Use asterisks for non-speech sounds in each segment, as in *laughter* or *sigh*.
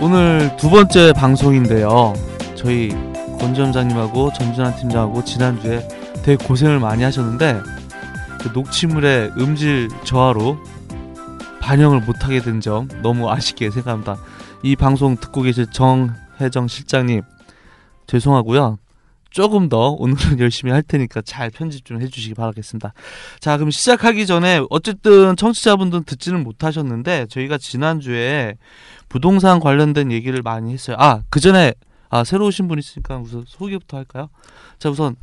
오늘 두 번째 방송인데요. 저희 권 점장님하고 전준환 팀장하고 지난주에 되게 고생을 많이 하셨는데 그 녹취물의 음질 저하로 반영을 못하게 된 점 너무 아쉽게 생각합니다. 이 방송 듣고 계실 정혜정 실장님 죄송하고요 조금 더 오늘은 *laughs* 열심히 할 테니까 잘 편집 좀 해주시기 바라겠습니다. 자, 그럼 시작하기 전에 어쨌든 청취자분들은 듣지는 못하셨는데 저희가 지난주에 부동산 관련된 얘기를 많이 했어요. 아, 그 전에 아, 새로 오신 분 있으니까 우선 소개부터 할까요? 자, 우선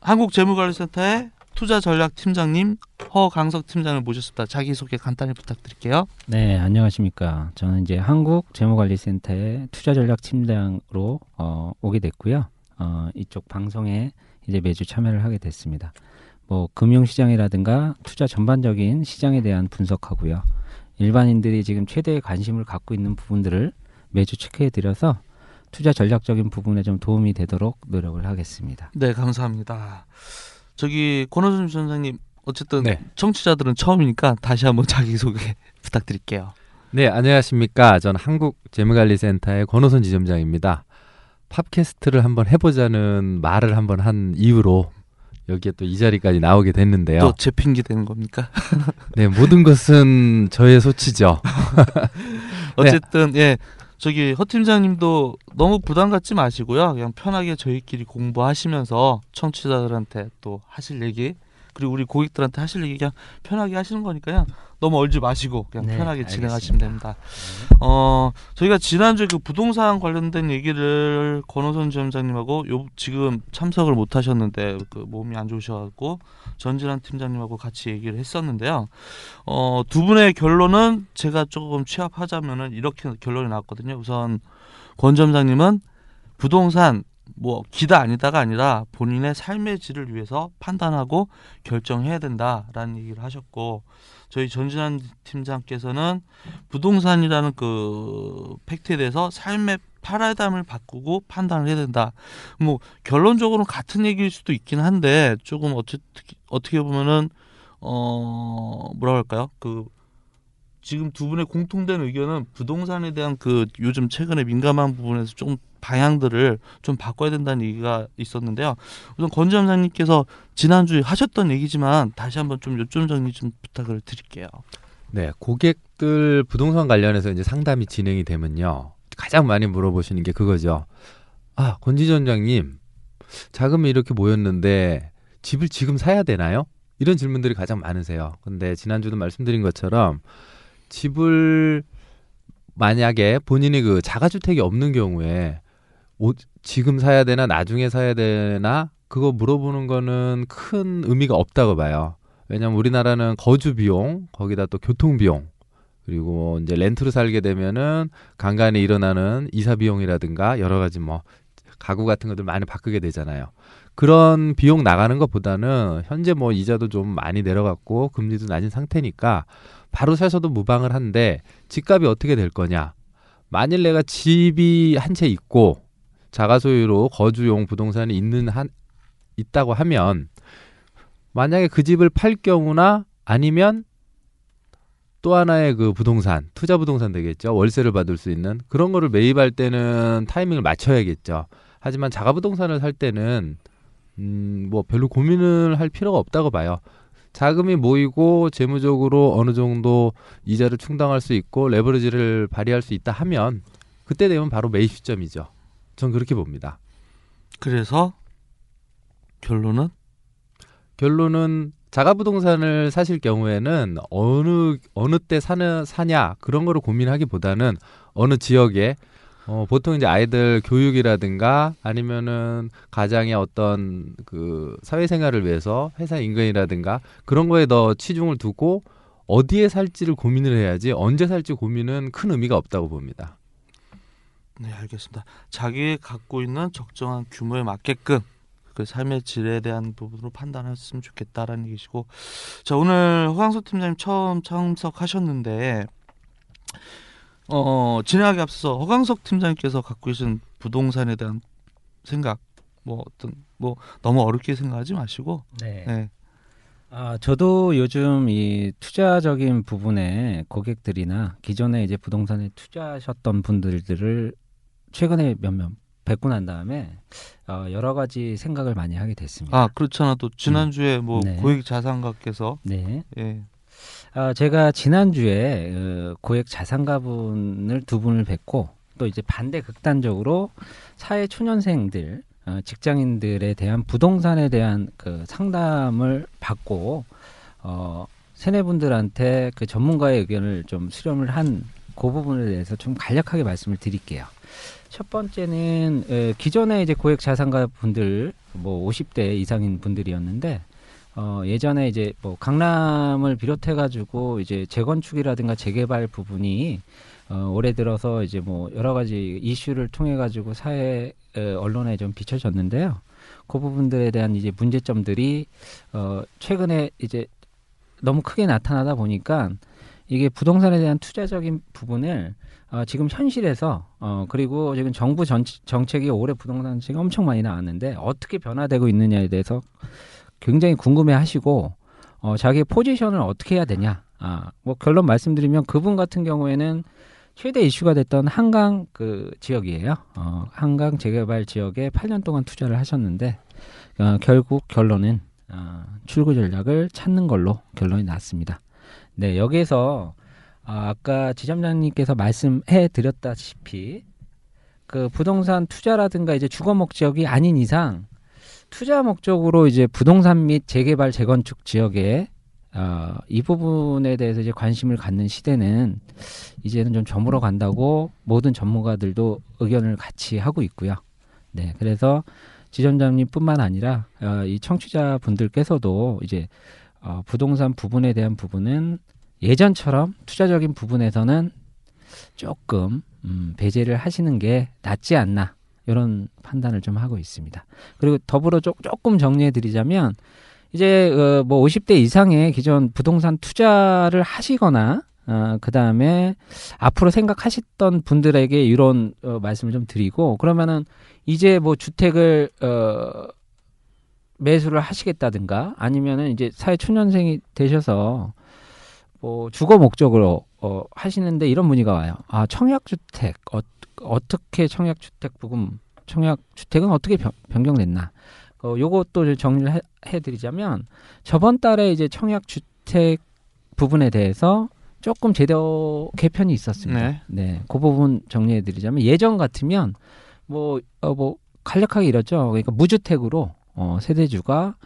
한국재무관리센터의 투자 전략 팀장님 허강석 팀장을 모셨습니다. 자기 소개 간단히 부탁드릴게요. 네, 안녕하십니까. 저는 이제 한국 재무관리센터의 투자 전략 팀장으로 어, 오게 됐고요. 어, 이쪽 방송에 이제 매주 참여를 하게 됐습니다. 뭐 금융 시장이라든가 투자 전반적인 시장에 대한 분석하고요. 일반인들이 지금 최대의 관심을 갖고 있는 부분들을 매주 체크해 드려서 투자 전략적인 부분에 좀 도움이 되도록 노력을 하겠습니다. 네, 감사합니다. 저기 권호준 선생님 어쨌든 네. 청취자들은 처음이니까 다시 한번 자기 소개 *laughs* 부탁드릴게요. 네, 안녕하십니까. 전 한국재무관리센터의 권호선 지점장입니다. 팟캐스트를 한번 해보자는 말을 한번 한 이후로 여기에 또 이 자리까지 나오게 됐는데요. 또제 핑계 되는 겁니까? *laughs* 네, 모든 것은 저의 소치죠. *laughs* 어쨌든 예 저기 허 팀장님도 너무 부담 갖지 마시고요. 그냥 편하게 저희끼리 공부하시면서 청취자들한테 또 하실 얘기 그리고 우리 고객들한테 하실 얘기 그냥 편하게 하시는 거니까요 너무 얼지 마시고 그냥 네, 편하게. 진행하시면 됩니다. 어 저희가 지난주에 그 부동산 관련된 얘기를 권호선 지점장님하고 요 지금 참석을 못 하셨는데 그 몸이 안 좋으셔갖고 전진환 팀장님하고 같이 얘기를 했었는데요. 어, 두 분의 결론은 제가 조금 취합하자면은 이렇게 결론이 나왔거든요. 우선 권 점장님은 부동산 뭐 기다 아니다가 아니라 본인의 삶의 질을 위해서 판단하고 결정해야 된다라는 얘기를 하셨고 저희 전진환 팀장께서는 부동산이라는 그 팩트에 대해서 삶의 파라다임을 바꾸고 판단을 해야 된다. 뭐 결론적으로는 같은 얘기일 수도 있긴 한데 조금 어떻게 어떻게 보면은 어 뭐라 할까요? 그 지금 두 분의 공통된 의견은 부동산에 대한 그 요즘 최근에 민감한 부분에서 좀 방향들을 좀 바꿔야 된다는 얘기가 있었는데요. 우선 권 점장님께서 지난주에 하셨던 얘기지만 다시 한번 좀 요점 정리 좀 부탁을 드릴게요. 네, 고객들 부동산 관련해서 이제 상담이 진행이 되면요. 가장 많이 물어보시는 게 그거죠. 아, 권지전장님, 자금이 이렇게 모였는데 집을 지금 사야 되나요? 이런 질문들이 가장 많으세요. 근데 지난주도 말씀드린 것처럼 집을 만약에 본인이 그 자가주택이 없는 경우에 오- 지금 사야 되나 나중에 사야 되나 그거 물어보는 거는 큰 의미가 없다고 봐요. 왜냐면 우리나라는 거주 비용 거기다 또 교통 비용 그리고 이제 렌트로 살게 되면은 간간히 일어나는 이사 비용이라든가 여러 가지 뭐 가구 같은 것들 많이 바꾸게 되잖아요. 그런 비용 나가는 것보다는 현재 뭐 이자도 좀 많이 내려갔고 금리도 낮은 상태니까 바로 사서도 무방을 한데 집값이 어떻게 될 거냐? 만일 내가 집이 한 채 있고 자가 소유로 거주용 부동산이 있는 한 있다고 하면 만약에 그 집을 팔 경우나 아니면 또 하나의 그 부동산 투자 부동산 되겠죠. 월세를 받을 수 있는 그런 거를 매입할 때는 타이밍을 맞춰야겠죠. 하지만 자가 부동산을 살 때는 음 뭐 별로 고민을 할 필요가 없다고 봐요. 자금이 모이고 재무적으로 어느 정도 이자를 충당할 수 있고 레버리지를 발휘할 수 있다 하면 그때 되면 바로 매입 시점이죠 전 그렇게 봅니다 그래서 결론은 결론은 자가 부동산을 사실 경우에는 어느 어느 때 사는 사냐 그런 거를 고민하기보다는 어느 지역에 어, 보통 이제 아이들 교육이라든가 아니면은 가장의 어떤 그 사회생활을 위해서 회사 인근이라든가 그런 거에 더 치중을 두고 어디에 살지를 고민을 해야지 언제 살지 고민은 큰 의미가 없다고 봅니다. 네, 알겠습니다. 자기 갖고 있는 적정한 규모에 맞게끔 그 삶의 질에 대한 부분으로 판단했으면 좋겠다라는 얘기시고, 자 오늘 허강서 팀장님 처음 참석하셨는데, 어 진행하기 앞서 허강석 팀장님께서 갖고 계신 부동산에 대한 생각, 뭐 어떤 뭐 너무 어렵게 생각하지 마시고, 네. 네, 아, 저도 요즘 이 투자적인 부분에 고객들이나 기존에 이제 부동산에 투자하셨던 분들을 최근에 몇몇 뵙고 난 다음에 어, 여러 가지 생각을 많이 하게 됐습니다. 아 그렇잖아 또 지난주에 뭐 네. 고액 자산가께서 네. 예, 아, 제가 지난주에 어, 고액 자산가분을 두 분을 뵙고 또 이제 반대 극단적으로 사회 초년생들 어, 직장인들에 대한 부동산에 대한 그 상담을 받고 어, 세네분들한테 그 전문가의 의견을 좀 수렴을 한 그 부분에 대해서 좀 간략하게 말씀을 드릴게요. 첫 번째는 에, 기존에 이제 고액 자산가 분들 뭐 50대 이상인 분들이었는데 어, 예전에 이제 뭐 강남을 비롯해 가지고 이제 재건축이라든가 재개발 부분이 어, 올해 들어서 이제 뭐 여러 가지 이슈를 통해 가지고 사회 에, 언론에 좀 비춰졌는데요. 그 부분들에 대한 이제 문제점들이 어, 최근에 이제 너무 크게 나타나다 보니까 이게 부동산에 대한 투자적인 부분을 어, 지금 현실에서 어, 그리고 지금 정부 전, 정책이 올해 부동산 정책이 엄청 많이 나왔는데 어떻게 변화되고 있느냐에 대해서 굉장히 궁금해하시고 어, 자기의 포지션을 어떻게 해야 되냐. 아, 뭐 결론 말씀드리면 그분 같은 경우에는 최대 이슈가 됐던 한강 그 지역이에요. 어, 한강 재개발 지역에 8년 동안 투자를 하셨는데 어, 결국 결론은 어, 출구 전략을 찾는 걸로 결론이 났습니다. 네, 여기에서 아, 아까 지점장님께서 말씀해 드렸다시피 그 부동산 투자라든가 이제 주거 목적이 아닌 이상 투자 목적으로 이제 부동산 및 재개발 재건축 지역에 어, 이 부분에 대해서 이제 관심을 갖는 시대는 이제는 좀 저물어 간다고 모든 전문가들도 의견을 같이 하고 있고요. 네, 그래서 지점장님뿐만 아니라 어, 이 청취자 분들께서도 이제 어, 부동산 부분에 대한 부분은 예전처럼 투자적인 부분에서는 조금 음, 배제를 하시는 게 낫지 않나 이런 판단을 좀 하고 있습니다. 그리고 더불어 조, 조금 정리해 드리자면 이제 어, 뭐 50대 이상의 기존 부동산 투자를 하시거나 어, 그 다음에 앞으로 생각하셨던 분들에게 이런 어, 말씀을 좀 드리고 그러면은 이제 뭐 주택을 어, 매수를 하시겠다든가 아니면은 이제 사회 초년생이 되셔서 뭐 주거 목적으로 어, 하시는데 이런 문의가 와요. 아 청약 주택 어, 어떻게 청약 주택 부분 청약 주택은 어떻게 변, 변경됐나? 어, 요것도 좀 정리를 해, 해드리자면 저번 달에 이제 청약 주택 부분에 대해서 조금 제도 개편이 있었습니다. 네. 네, 그 부분 정리해 드리자면 예전 같으면 뭐, 어, 뭐 간략하게 이렇죠. 그러니까 무주택으로 어, 세대주가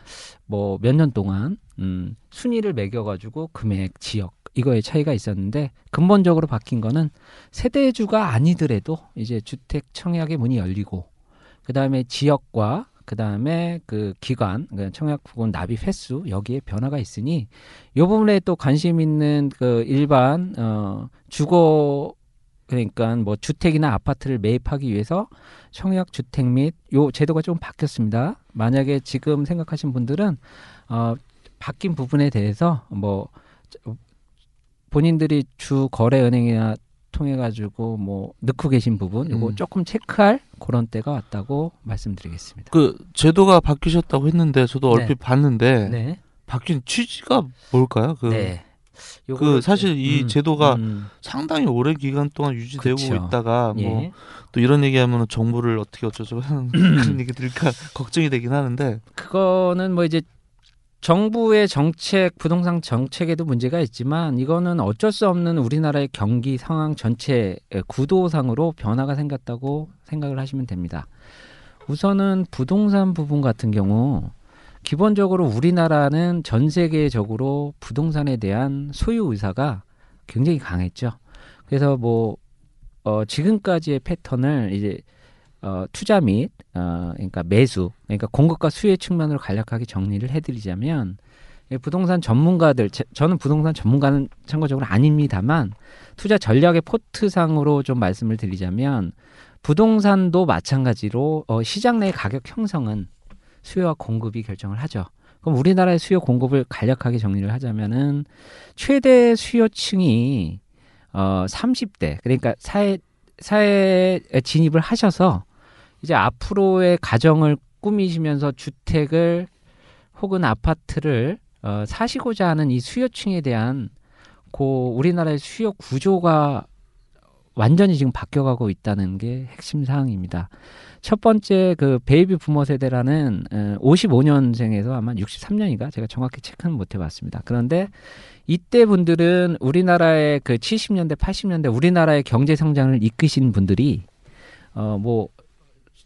뭐 몇 년 동안 음, 순위를 매겨가지고 금액, 지역 이거의 차이가 있었는데 근본적으로 바뀐 거는 세대주가 아니더라도 이제 주택 청약의 문이 열리고 그 다음에 지역과 그 다음에 그그 청약 부분 납입 횟수 여기에 변화가 있으니 이 부분에 또 관심 있는 그 일반 어 주거 그러니까 뭐 주택이나 아파트를 매입하기 위해서 청약 주택 및 요 제도가 좀 바뀌었습니다. 만약에 지금 생각하신 분들은 어 바뀐 부분에 대해서 뭐 본인들이 주 거래 은행이나 통해 가지고 뭐 넣고 계신 부분 요거 음. 조금 체크할 그런 때가 왔다고 말씀드리겠습니다. 그 제도가 바뀌셨다고 했는데 저도 네. 얼핏 봤는데 네. 바뀐 취지가 뭘까요? 그, 네. 그 사실 좀- 이 음, 제도가 음, 상당히 오랜 기간 동안 유지되고 그쵸. 있다가 뭐 예. 또 이런 얘기하면 정부를 어떻게 어쩌고 하는 *clears throat* 그런 얘기 들을까 *laughs* 걱정이 되긴 하는데 그거는 뭐 이제 정부의 정책, 부동산 정책에도 문제가 있지만 이거는 어쩔 수 없는 우리나라의 경기 상황 전체 구도상으로 변화가 생겼다고 생각을 하시면 됩니다. 우선은 부동산 부분 같은 경우 기본적으로 우리나라는 전 세계적으로 부동산에 대한 소유 의사가 굉장히 강했죠. 그래서 뭐 어, 지금까지의 패턴을 이제 어, 투자 및 어, 그러니까 매수, 그러니까 공급과 수요의 측면으로 간략하게 정리를 해드리자면 예, 부동산 전문가들 제- 저는 부동산 전문가는 참고적으로 아닙니다만 투자 전략의 포트상으로 좀 말씀을 드리자면 부동산도 마찬가지로 어, 시장 내 가격 형성은 수요와 공급이 결정을 하죠. 그럼 우리나라의 수요 공급을 간략하게 정리를 하자면은 최대 수요층이 어 30대 그러니까 사회 사회에 진입을 하셔서 이제 앞으로의 가정을 꾸미시면서 주택을 혹은 아파트를 어, 사시고자 하는 이 수요층에 대한 고 우리나라의 수요 구조가 완전히 지금 바뀌어가고 있다는 게 핵심 사항입니다. 첫 번째 그 베이비 부모 세대라는 어, 55년생에서 아마 63년인가 제가 정확히 체크는 못 해봤습니다. 그런데 이때 분들은 우리나라의 그 70년대 80년대 우리나라의 경제 성장을 이끄신 분들이 어 뭐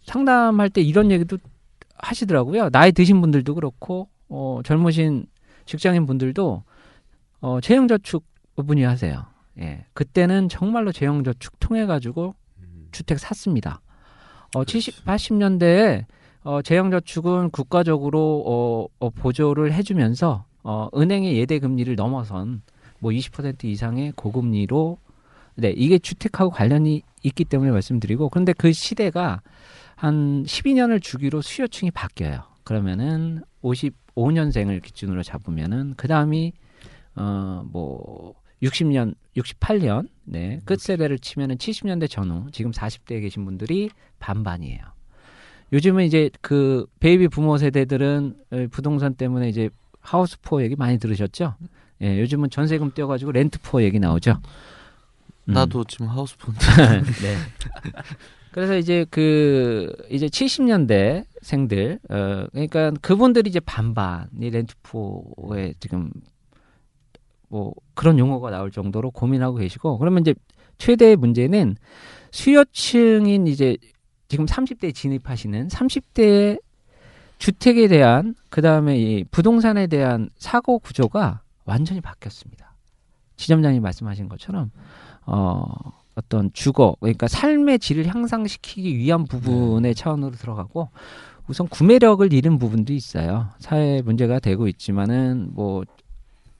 상담할 때 이런 얘기도 하시더라고요. 나이 드신 분들도 그렇고 어 젊으신 직장인 분들도 어 재형저축 문의하세요. 예. 그때는 정말로 재형저축 통해 가지고 주택 샀습니다. 어 70, 80년대에 어 재형저축은 국가적으로 어, 어 보조를 해주면서 어 은행의 예대 금리를 넘어선 뭐 20% 이상의 고금리로 네 이게 주택하고 관련이 있기 때문에 말씀드리고 그런데 그 시대가 한 12년을 주기로 수요층이 바뀌어요. 그러면은 55년생을 기준으로 잡으면은 그 다음이 어뭐 60년, 68년 네 끝 세대를 치면은 70년대 전후 지금 40대에 계신 분들이 반반이에요. 요즘은 이제 그 baby boomer 세대들은 어, 부동산 때문에 이제 house poor 얘기 많이 들으셨죠? 예, 요즘은 전세금 떼어가지고 rent poor 얘기 나오죠. 음. 나도 지금 house poor인데 *laughs* 네. 그래서 이제 그 이제 70년대 생들 어 그러니까 그분들이 이제 반반 이 rent poor에 지금 뭐 그런 용어가 나올 정도로 고민하고 계시고 그러면 이제 최대의 문제는 수요층인 이제 지금 30대에 진입하시는 30대의 주택에 대한 그다음에 이 부동산에 대한 사고 구조가 완전히 바뀌었습니다. 지점장님 말씀하신 것처럼 어 어떤 주거 그러니까 삶의 질을 향상시키기 위한 부분의 차원으로 들어가고 우선 구매력을 잃은 부분도 있어요. 사회 문제가 되고 있지만은 뭐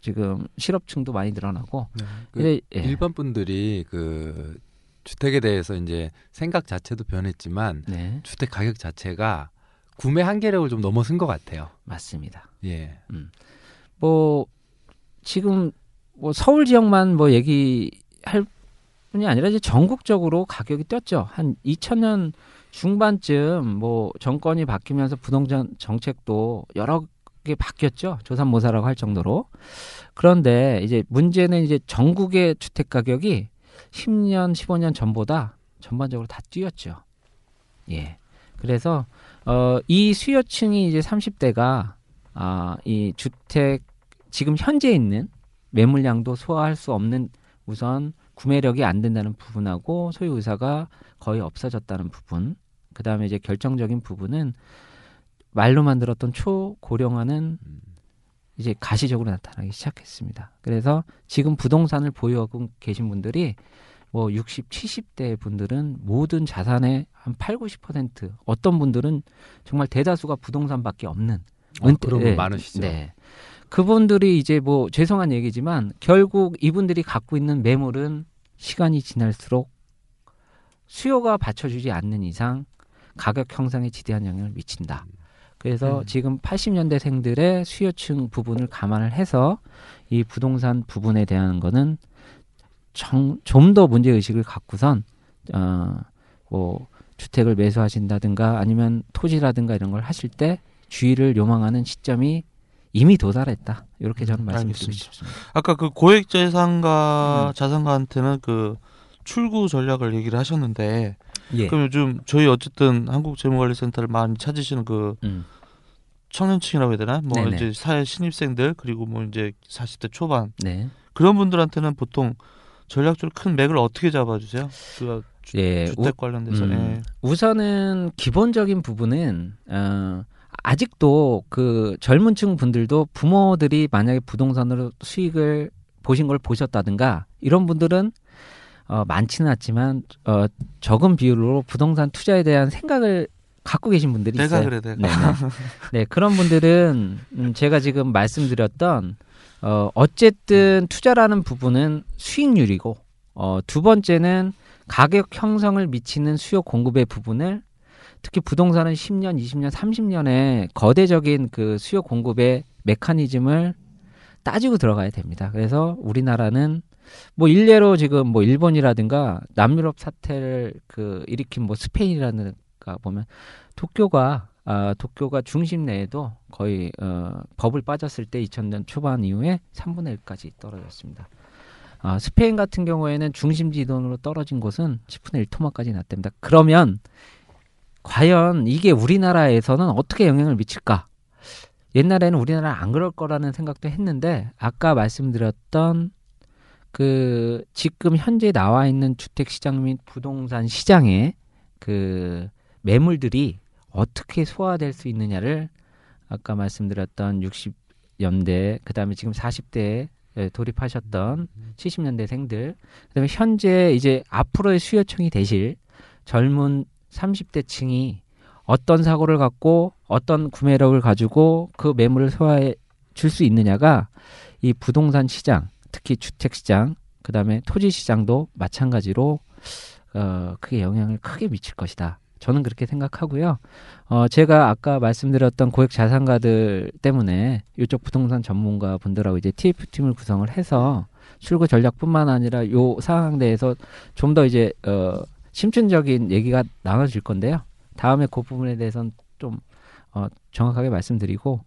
지금 실업층도 많이 늘어나고 그 근데 예. 일반 분들이 그 주택에 대해서 이제 생각 자체도 변했지만 네 주택 가격 자체가 구매 한계력을 좀 넘어선 것 같아요. 맞습니다. 예. 뭐 지금 뭐 서울 지역만 뭐 얘기할 뿐이 아니라 이제 전국적으로 가격이 뛰었죠. 한 2000년 중반쯤 뭐 정권이 바뀌면서 부동산 정책도 여러 개 바뀌었죠. 조삼모사라고 할 정도로. 그런데 이제 문제는 이제 전국의 주택 가격이 10년, 15년 전보다 전반적으로 다 뛰었죠. 예. 그래서 어, 이 수요층이 이제 30대가 아, 이 주택 지금 현재 있는 매물량도 소화할 수 없는 우선 구매력이 안 된다는 부분하고 소유 의사가 거의 없어졌다는 부분. 그다음에 이제 결정적인 부분은 말로만 들었던 초고령화는 이제 가시적으로 나타나기 시작했습니다. 그래서 지금 부동산을 보유하고 계신 분들이 뭐 60, 70대 분들은 모든 자산의 한 8, 90% 어떤 분들은 정말 대다수가 부동산밖에 없는 어, 은퇴- 그런 분 네. 많으시죠. 네. 그분들이 이제 뭐 죄송한 얘기지만 결국 이분들이 갖고 있는 매물은 시간이 지날수록 수요가 받쳐주지 않는 이상 가격 형성에 지대한 영향을 미친다. 그래서 음. 지금 80년대생들의 수요층 부분을 감안을 해서 이 부동산 부분에 대한 거는 좀 더 문제 의식을 갖고선 어뭐 주택을 매수하신다든가 아니면 토지라든가 이런 걸 하실 때 주의를 요망하는 시점이 이미 도달했다. 이렇게 저는 말씀드리고 알겠습니다. 싶습니다. 아까 그 고액 자산가 음. 자산가한테는 그 출구 전략을 얘기를 하셨는데 예. 그럼 요즘 저희 어쨌든 한국재무관리센터를 많이 찾으시는 그 음. 청년층이라고 해야 되나? 뭐 네네. 이제 사회 신입생들 그리고 뭐 이제 40대 초반 네. 그런 분들한테는 보통 전략적으로 큰 맥을 어떻게 잡아주세요? 그 주, 예. 주택 관련돼서 음. 예. 우선은 기본적인 부분은 어, 아직도 그 젊은층 분들도 부모들이 만약에 부동산으로 수익을 보신 걸 보셨다든가 이런 분들은 어, 많지는 않지만 어, 적은 비율로 부동산 투자에 대한 생각을 갖고 계신 분들이 내가 있어요. 그래 내가. 네, 네. 네, 그런 분들은 음, 제가 지금 말씀드렸던 어, 어쨌든 투자라는 부분은 수익률이고 어, 두 번째는 가격 형성을 미치는 수요 공급의 부분을 특히 부동산은 10년, 20년, 30년의 거대적인 그 수요 공급의 메커니즘을 따지고 들어가야 됩니다. 그래서 우리나라는 뭐 일례로 지금 뭐 일본이라든가 남유럽 사태를 그 일으킨 뭐 스페인이라든가 보면 도쿄가 아, 도쿄가 중심 내에도 거의 어, 버블 빠졌을 때 2000년 초반 이후에 3분의 1까지 떨어졌습니다. 아, 스페인 같은 경우에는 중심지 이동으로 떨어진 곳은 10분의 1 토막까지 났답니다. 그러면 과연 이게 우리나라에서는 어떻게 영향을 미칠까? 옛날에는 우리나라 안 그럴 거라는 생각도 했는데 아까 말씀드렸던 그 지금 현재 나와 있는 주택 시장 및 부동산 시장의 그 매물들이 어떻게 소화될 수 있느냐를 아까 말씀드렸던 60년대 그다음에 지금 40대에 돌입하셨던 70년대생들 그다음에 현재 이제 앞으로의 수요층이 되실 젊은 30대층이 어떤 사고를 갖고 어떤 구매력을 가지고 그 매물을 소화해 줄 수 있느냐가 이 부동산 시장, 특히 주택 시장, 그다음에 토지 시장도 마찬가지로 어 크게 영향을 크게 미칠 것이다. 저는 그렇게 생각하고요. 어 제가 아까 말씀드렸던 고액 자산가들 때문에 이쪽 부동산 전문가 분들하고 이제 TF 팀을 구성을 해서 출구 전략뿐만 아니라 요 상황에 대해서 좀 더 이제 어 심층적인 얘기가 나눠질 건데요. 다음에 그 부분에 대해서는 좀 어, 정확하게 말씀드리고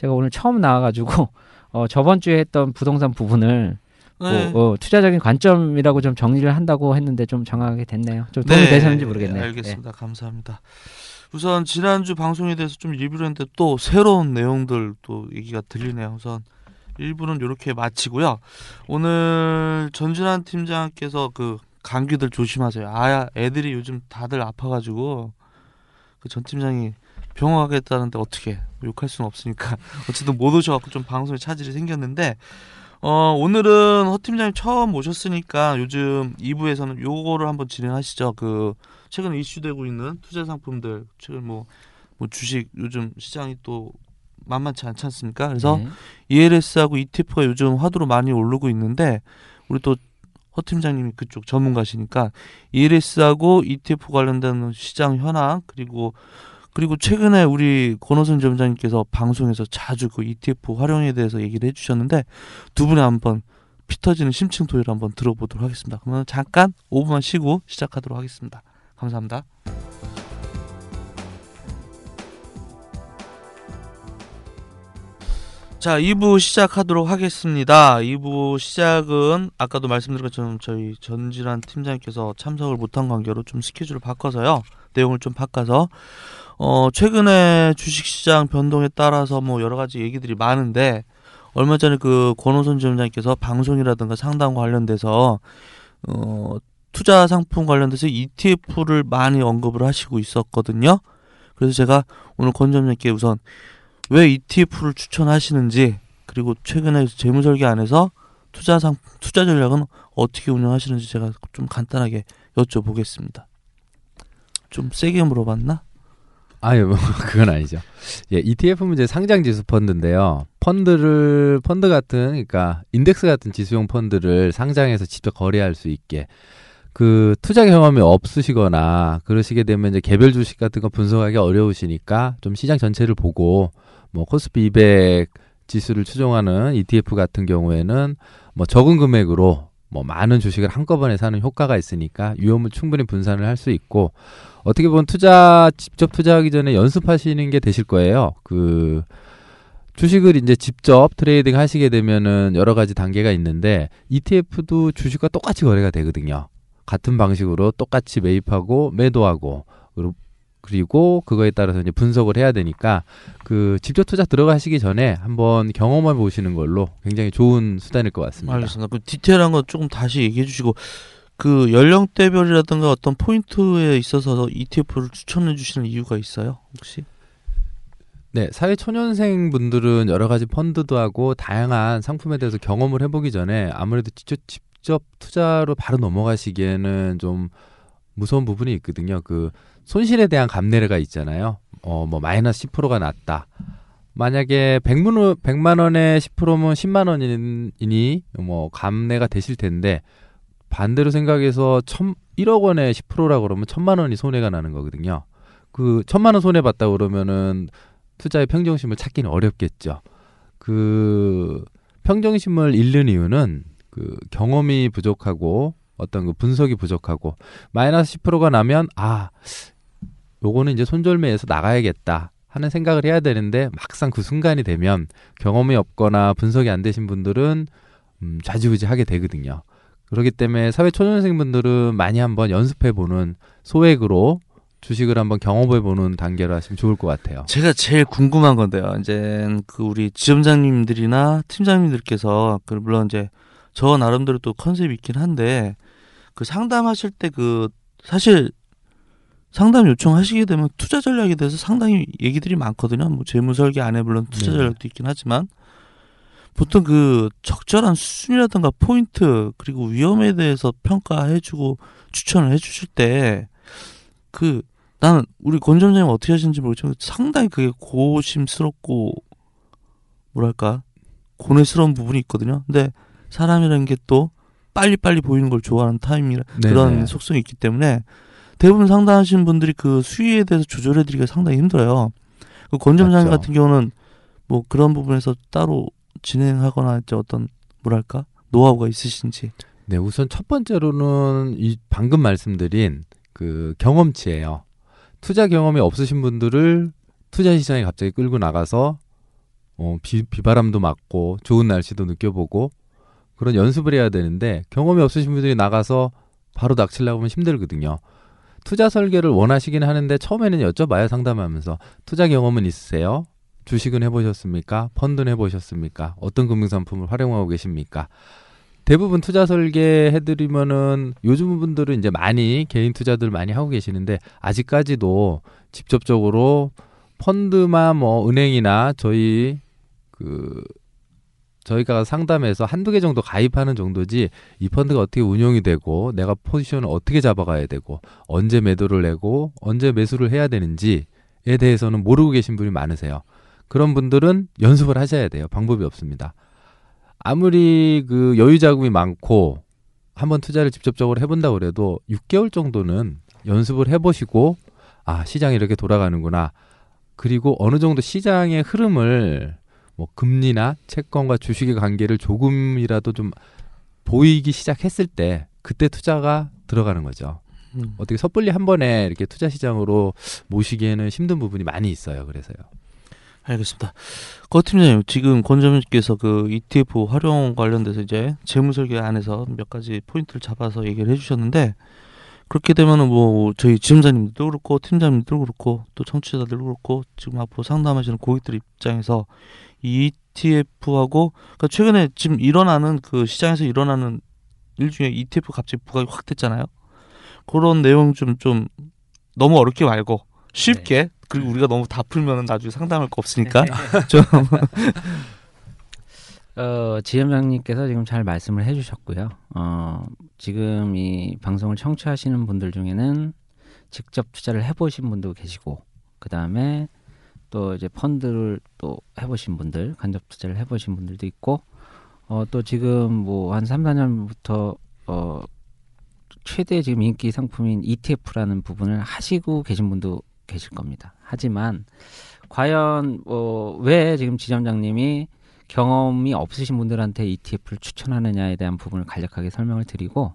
제가 오늘 처음 나와가지고 *laughs* 어, 저번 주에 했던 부동산 부분을 네. 뭐, 어, 투자적인 관점이라고 좀 정리를 한다고 했는데 좀 정확하게 됐네요. 좀 도움이 네, 되셨는지 모르겠네요. 알겠습니다. 감사합니다. 우선 지난주 방송에 대해서 좀 리뷰를 했는데 또 새로운 내용들 또 얘기가 들리네요. 우선 1부는 이렇게 마치고요. 오늘 전준환 팀장께서 그 감기들 조심하세요. 아, 애들이 요즘 다들 아파가지고 그 전 팀장이 병원 가겠다는데 어떻게 욕할 수는 없으니까 *laughs* 어쨌든 못 오셔갖고 좀 방송에 차질이 생겼는데 어 오늘은 허 팀장님 처음 오셨으니까 요즘 2부에서는 요거를 한번 진행하시죠. 그 최근 이슈되고 있는 투자 상품들 최근 뭐, 뭐 주식 요즘 시장이 또 만만치 않지 않습니까? 그래서 네. ELS하고 ETF가 요즘 화두로 많이 오르고 있는데 우리 또 허 팀장님이 그쪽 전문가시니까 ELS하고 ETF 관련된 시장 현황 그리고 그리고 최근에 우리 권호선 점장님께서 방송에서 자주 그 ETF 활용에 대해서 얘기를 해주셨는데 두 분이 한번 피 터지는 심층 토의를 한번 들어보도록 하겠습니다. 그러면 잠깐 5분만 쉬고 시작하도록 하겠습니다. 감사합니다. 자, 2부 시작하도록 하겠습니다. 2부 시작은 아까도 말씀드린 것처럼 저희 전진환 팀장님께서 참석을 못한 관계로 좀 스케줄을 바꿔서요. 내용을 좀 바꿔서 어, 최근에 주식시장 변동에 따라서 뭐 여러 가지 얘기들이 많은데 얼마 전에 그 권호선 지점장님께서 방송이라든가 상담 관련돼서 어, 투자 상품 관련돼서 ETF를 많이 언급을 하시고 있었거든요. 그래서 제가 오늘 권 점장님께 우선 왜 ETF를 추천하시는지 그리고 최근에 재무 설계 안에서 투자 상 투자 전략은 어떻게 운영하시는지 제가 좀 간단하게 여쭤보겠습니다. 좀 세게 물어봤나? 아유, 뭐 *laughs* 그건 아니죠. 예, ETF는 이제 상장 지수 펀드인데요. 펀드를 펀드 같은 그러니까 인덱스 같은 지수용 펀드를 상장해서 직접 거래할 수 있게 그 투자 경험이 없으시거나 그러시게 되면 이제 개별 주식 같은 거 분석하기 어려우시니까 좀 시장 전체를 보고 뭐 코스피 200 지수를 추종하는 ETF 같은 경우에는 뭐 적은 금액으로 뭐 많은 주식을 한꺼번에 사는 효과가 있으니까 위험을 충분히 분산을 할 수 있고 어떻게 보면 투자 직접 투자하기 전에 연습하시는 게 되실 거예요. 그 주식을 이제 직접 trading 하시게 되면은 여러 가지 단계가 있는데 ETF도 주식과 똑같이 거래가 되거든요. 같은 방식으로 똑같이 매입하고 매도하고 그리고 그리고 그거에 따라서 이제 분석을 해야 되니까 그 직접 투자 들어가시기 전에 한번 경험해 보시는 걸로 굉장히 좋은 수단일 것 같습니다. 알겠습니다. 그 디테일한 거 조금 다시 얘기해 주시고 그 연령대별이라든가 어떤 포인트에 있어서 ETF를 추천해 주시는 이유가 있어요? 혹시? 네, 사회 초년생 분들은 여러 가지 펀드도 하고 다양한 상품에 대해서 경험을 해보기 전에 아무래도 직접, 직접 투자로 바로 넘어가시기에는 좀 무서운 부분이 있거든요. 그 손실에 대한 감내가 있잖아요. 어, 뭐 마이너스 10%가 났다. 만약에 100만, 원, 100만 원에 10%면 10만 원이니 뭐 감내가 되실 텐데 반대로 생각해서 천, 1억 원에 10%라 그러면 천만 원이 손해가 나는 거거든요. 그 천만 원 손해 봤다 그러면은 투자의 평정심을 찾기는 어렵겠죠. 그 평정심을 잃는 이유는 그 경험이 부족하고 어떤 그 분석이 부족하고 마이너스 10%가 나면 아 요거는 이제 손절매에서 나가야겠다 하는 생각을 해야 되는데 막상 그 순간이 되면 경험이 없거나 분석이 안 되신 분들은 음, 좌지우지 하게 되거든요. 그렇기 때문에 사회 초년생분들은 많이 한번 연습해 보는 소액으로 주식을 한번 경험해 보는 단계로 하시면 좋을 것 같아요. 제가 제일 궁금한 건데요. 이제 그 우리 지점장님들이나 팀장님들께서 그 물론 이제 저 나름대로 또 컨셉이 있긴 한데 그 상담하실 때 그 사실 상담 요청하시게 되면 투자 전략에 대해서 상당히 얘기들이 많거든요. 뭐 재무 설계 안에 물론 투자 네. 전략도 있긴 하지만 보통 그 적절한 수준이라든가 포인트 그리고 위험에 대해서 평가해주고 추천을 해주실 때 그 나는 우리 권 점장님 어떻게 하시는지 모르지만 상당히 그게 고심스럽고 뭐랄까 고뇌스러운 부분이 있거든요. 근데 사람이라는 게 또 빨리빨리 보이는 걸 좋아하는 타임이라 네네. 그런 속성이 있기 때문에 대부분 상담하시는 분들이 그 수위에 대해서 조절해드리기가 상당히 힘들어요. 그 권 점장님 맞죠. 같은 경우는 뭐 그런 부분에서 따로 진행하거나 이제 어떤 뭐랄까 노하우가 있으신지. 네, 우선 첫 번째로는 이 방금 말씀드린 그 경험치예요. 투자 경험이 없으신 분들을 투자 시장에 갑자기 끌고 나가서 어, 비, 비바람도 맞고 좋은 날씨도 느껴보고 그런 연습을 해야 되는데 경험이 없으신 분들이 나가서 바로 낚시려고 하면 힘들거든요. 투자 설계를 원하시긴 하는데 처음에는 여쭤봐요 상담하면서 투자 경험은 있으세요? 주식은 해보셨습니까? 펀드는 해보셨습니까? 어떤 금융상품을 활용하고 계십니까? 대부분 투자 설계 해드리면은 요즘 분들은 이제 많이 개인 투자들 많이 하고 계시는데 아직까지도 직접적으로 펀드만 뭐 은행이나 저희 그 저희가 상담해서 한두 개 정도 가입하는 정도지 이 펀드가 어떻게 운용이 되고 내가 포지션을 어떻게 잡아가야 되고 언제 매도를 내고 언제 매수를 해야 되는지에 대해서는 모르고 계신 분이 많으세요. 그런 분들은 연습을 하셔야 돼요. 방법이 없습니다. 아무리 그 여유 자금이 많고 한번 투자를 직접적으로 해본다고 그래도 6개월 정도는 연습을 해보시고 아 시장이 이렇게 돌아가는구나 그리고 어느 정도 시장의 흐름을 뭐 금리나 채권과 주식의 관계를 조금이라도 좀 보이기 시작했을 때 그때 투자가 들어가는 거죠. 음. 어떻게 섣불리 한 번에 이렇게 투자 시장으로 모시기에는 힘든 부분이 많이 있어요. 그래서요. 알겠습니다. 거 팀장님 지금 권점님께서 그 ETF 활용 관련돼서 이제 재무 설계 안에서 몇 가지 포인트를 잡아서 얘기를 해주셨는데 그렇게 되면은 뭐 저희 지점장님들도 그렇고 팀장님들도 그렇고 또 청취자들도 그렇고 지금 앞으로 상담하시는 고객들 입장에서 이 ETF하고 그러니까 최근에 지금 일어나는 그 시장에서 일어나는 일 중에 ETF 갑자기 부각이 확 됐잖아요. 그런 내용 좀좀 너무 어렵게 말고 쉽게 그리고 우리가 너무 다 풀면은 나중에 상담할 거 없으니까 *laughs* 좀 어, 지점장님께서 지금 잘 말씀을 해주셨고요. 어, 지금 이 방송을 청취하시는 분들 중에는 직접 투자를 해보신 분도 계시고, 그 다음에 또 이제 펀드를 또 해보신 분들, 간접 투자를 해보신 분들도 있고, 어, 또 지금 뭐한 3, 4년부터 어, 최대 지금 인기 상품인 ETF라는 부분을 하시고 계신 분도 계실 겁니다. 하지만 과연 어, 왜 지금 지점장님이 경험이 없으신 분들한테 ETF를 추천하느냐에 대한 부분을 간략하게 설명을 드리고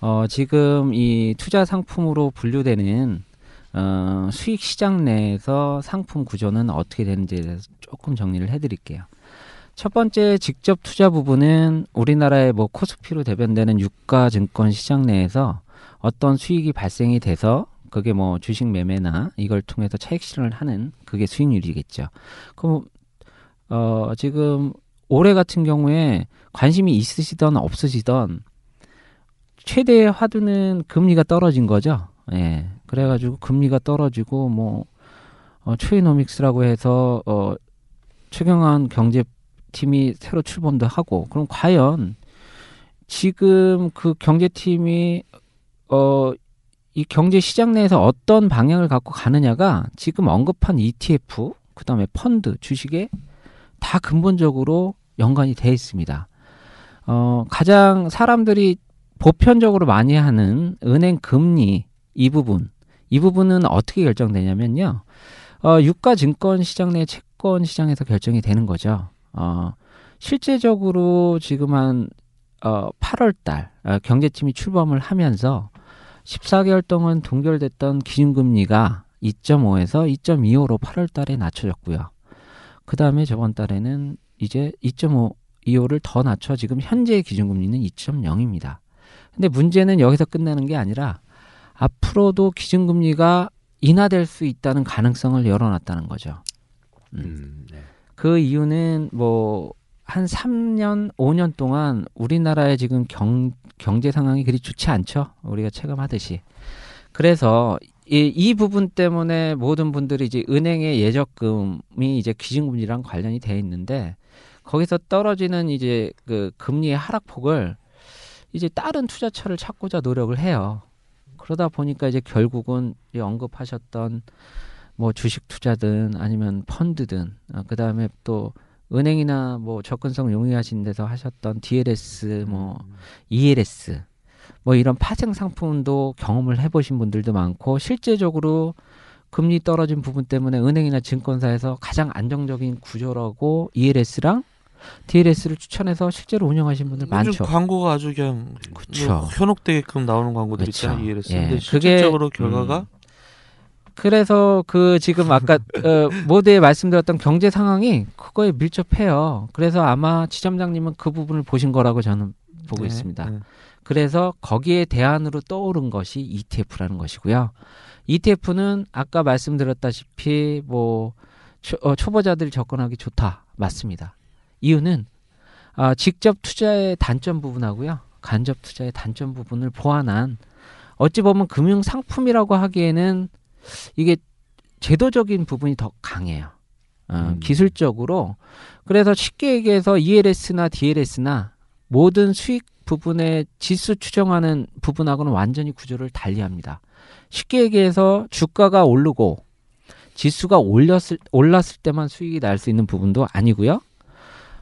어, 지금 이 투자 상품으로 분류되는 어, 수익 시장 내에서 상품 구조는 어떻게 되는지에 대해서 조금 정리를 해드릴게요. 첫 번째 직접 투자 부분은 우리나라의 뭐 코스피로 대변되는 유가 증권 시장 내에서 어떤 수익이 발생이 돼서 그게 뭐 주식 매매나 이걸 통해서 차익 실현을 하는 그게 수익률이겠죠. 그럼 어 지금 올해 같은 경우에 관심이 있으시던 없으시던 최대의 화두는 금리가 떨어진 거죠. 예. 그래가지고 금리가 떨어지고 뭐 어, 트레이노믹스라고 해서 어 최경환 경제팀이 새로 출범도 하고 그럼 과연 지금 그 경제팀이 어 이 경제 시장 내에서 어떤 방향을 갖고 가느냐가 지금 언급한 ETF, 그 다음에 펀드, 주식에 다 근본적으로 연관이 돼 있습니다. 어, 가장 사람들이 보편적으로 많이 하는 은행 금리 이 부분, 이 부분은 어떻게 결정되냐면요. 어, 유가 증권 시장 내 채권 시장에서 결정이 되는 거죠. 어, 실제적으로 지금 한 어, 8월 달 어, 경제팀이 출범을 하면서 14개월 동안 동결됐던 기준금리가 2.5에서 2.25로 8월 달에 낮춰졌고요. 그 다음에 저번 달에는 이제 2.5, 2호를 더 낮춰 지금 현재 기준금리는 2.0입니다. 근데 문제는 여기서 끝나는 게 아니라 앞으로도 기준금리가 인하될 수 있다는 가능성을 열어놨다는 거죠. 음. 음, 네. 그 이유는 뭐 한 3년, 5년 동안 우리나라의 지금 경, 경제 상황이 그리 좋지 않죠. 우리가 체감하듯이. 그래서 이, 이 부분 때문에 모든 분들이 이제 은행의 예적금이 이제 기준금리랑 관련이 돼 있는데 거기서 떨어지는 이제 그 금리의 하락폭을 이제 다른 투자처를 찾고자 노력을 해요. 그러다 보니까 이제 결국은 이 언급하셨던 뭐 주식 투자든 아니면 펀드든 어, 그다음에 또 은행이나 뭐 접근성 용이하신 데서 하셨던 DLS 뭐 ELS 뭐 이런 파생 상품도 경험을 해보신 분들도 많고 실제적으로 금리 떨어진 부분 때문에 은행이나 증권사에서 가장 안정적인 구조라고 ELS랑 DLS를 추천해서 실제로 운영하신 분들 많죠. 광고가 아주 그냥 그쵸. 뭐 현혹되게끔 나오는 광고들. 있잖아요. ELS. 예, 근데 그게, 실질적으로 결과가 음, 그래서 그 지금 아까 어, 모두에 말씀드렸던 경제 상황이 그거에 밀접해요. 그래서 아마 지점장님은 그 부분을 보신 거라고 저는 보고 네, 있습니다. 네. 그래서 거기에 대안으로 떠오른 것이 ETF라는 것이고요. ETF는 아까 말씀드렸다시피 뭐 초, 어, 초보자들이 접근하기 좋다 맞습니다. 이유는 아, 직접 투자의 단점 부분하고요, 간접 투자의 단점 부분을 보완한 어찌 보면 금융 상품이라고 하기에는 이게 제도적인 부분이 더 강해요. 어, 음. 기술적으로 그래서 쉽게 얘기해서 ELS나 DLS나 모든 수익 부분의 지수 추정하는 부분하고는 완전히 구조를 달리합니다. 쉽게 얘기해서 주가가 오르고 지수가 올렸을 올랐을 때만 수익이 날 수 있는 부분도 아니고요.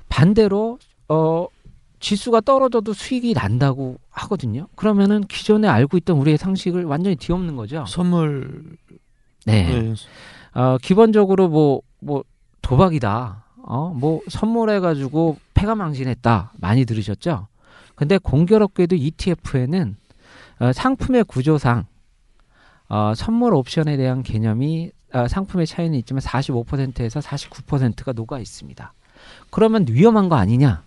반대로 어 지수가 떨어져도 수익이 난다고 하거든요. 그러면은 기존에 알고 있던 우리의 상식을 완전히 뒤엎는 거죠. 선물 네. 네. 어, 기본적으로 뭐, 뭐, 도박이다. 어, 뭐, 선물해 가지고 패가 망신했다. 많이 들으셨죠? 근데 공교롭게도 ETF에는 어, 상품의 구조상, 어, 선물 옵션에 대한 개념이 어, 상품의 차이는 있지만 45%에서 49%가 녹아 있습니다. 그러면 위험한 거 아니냐?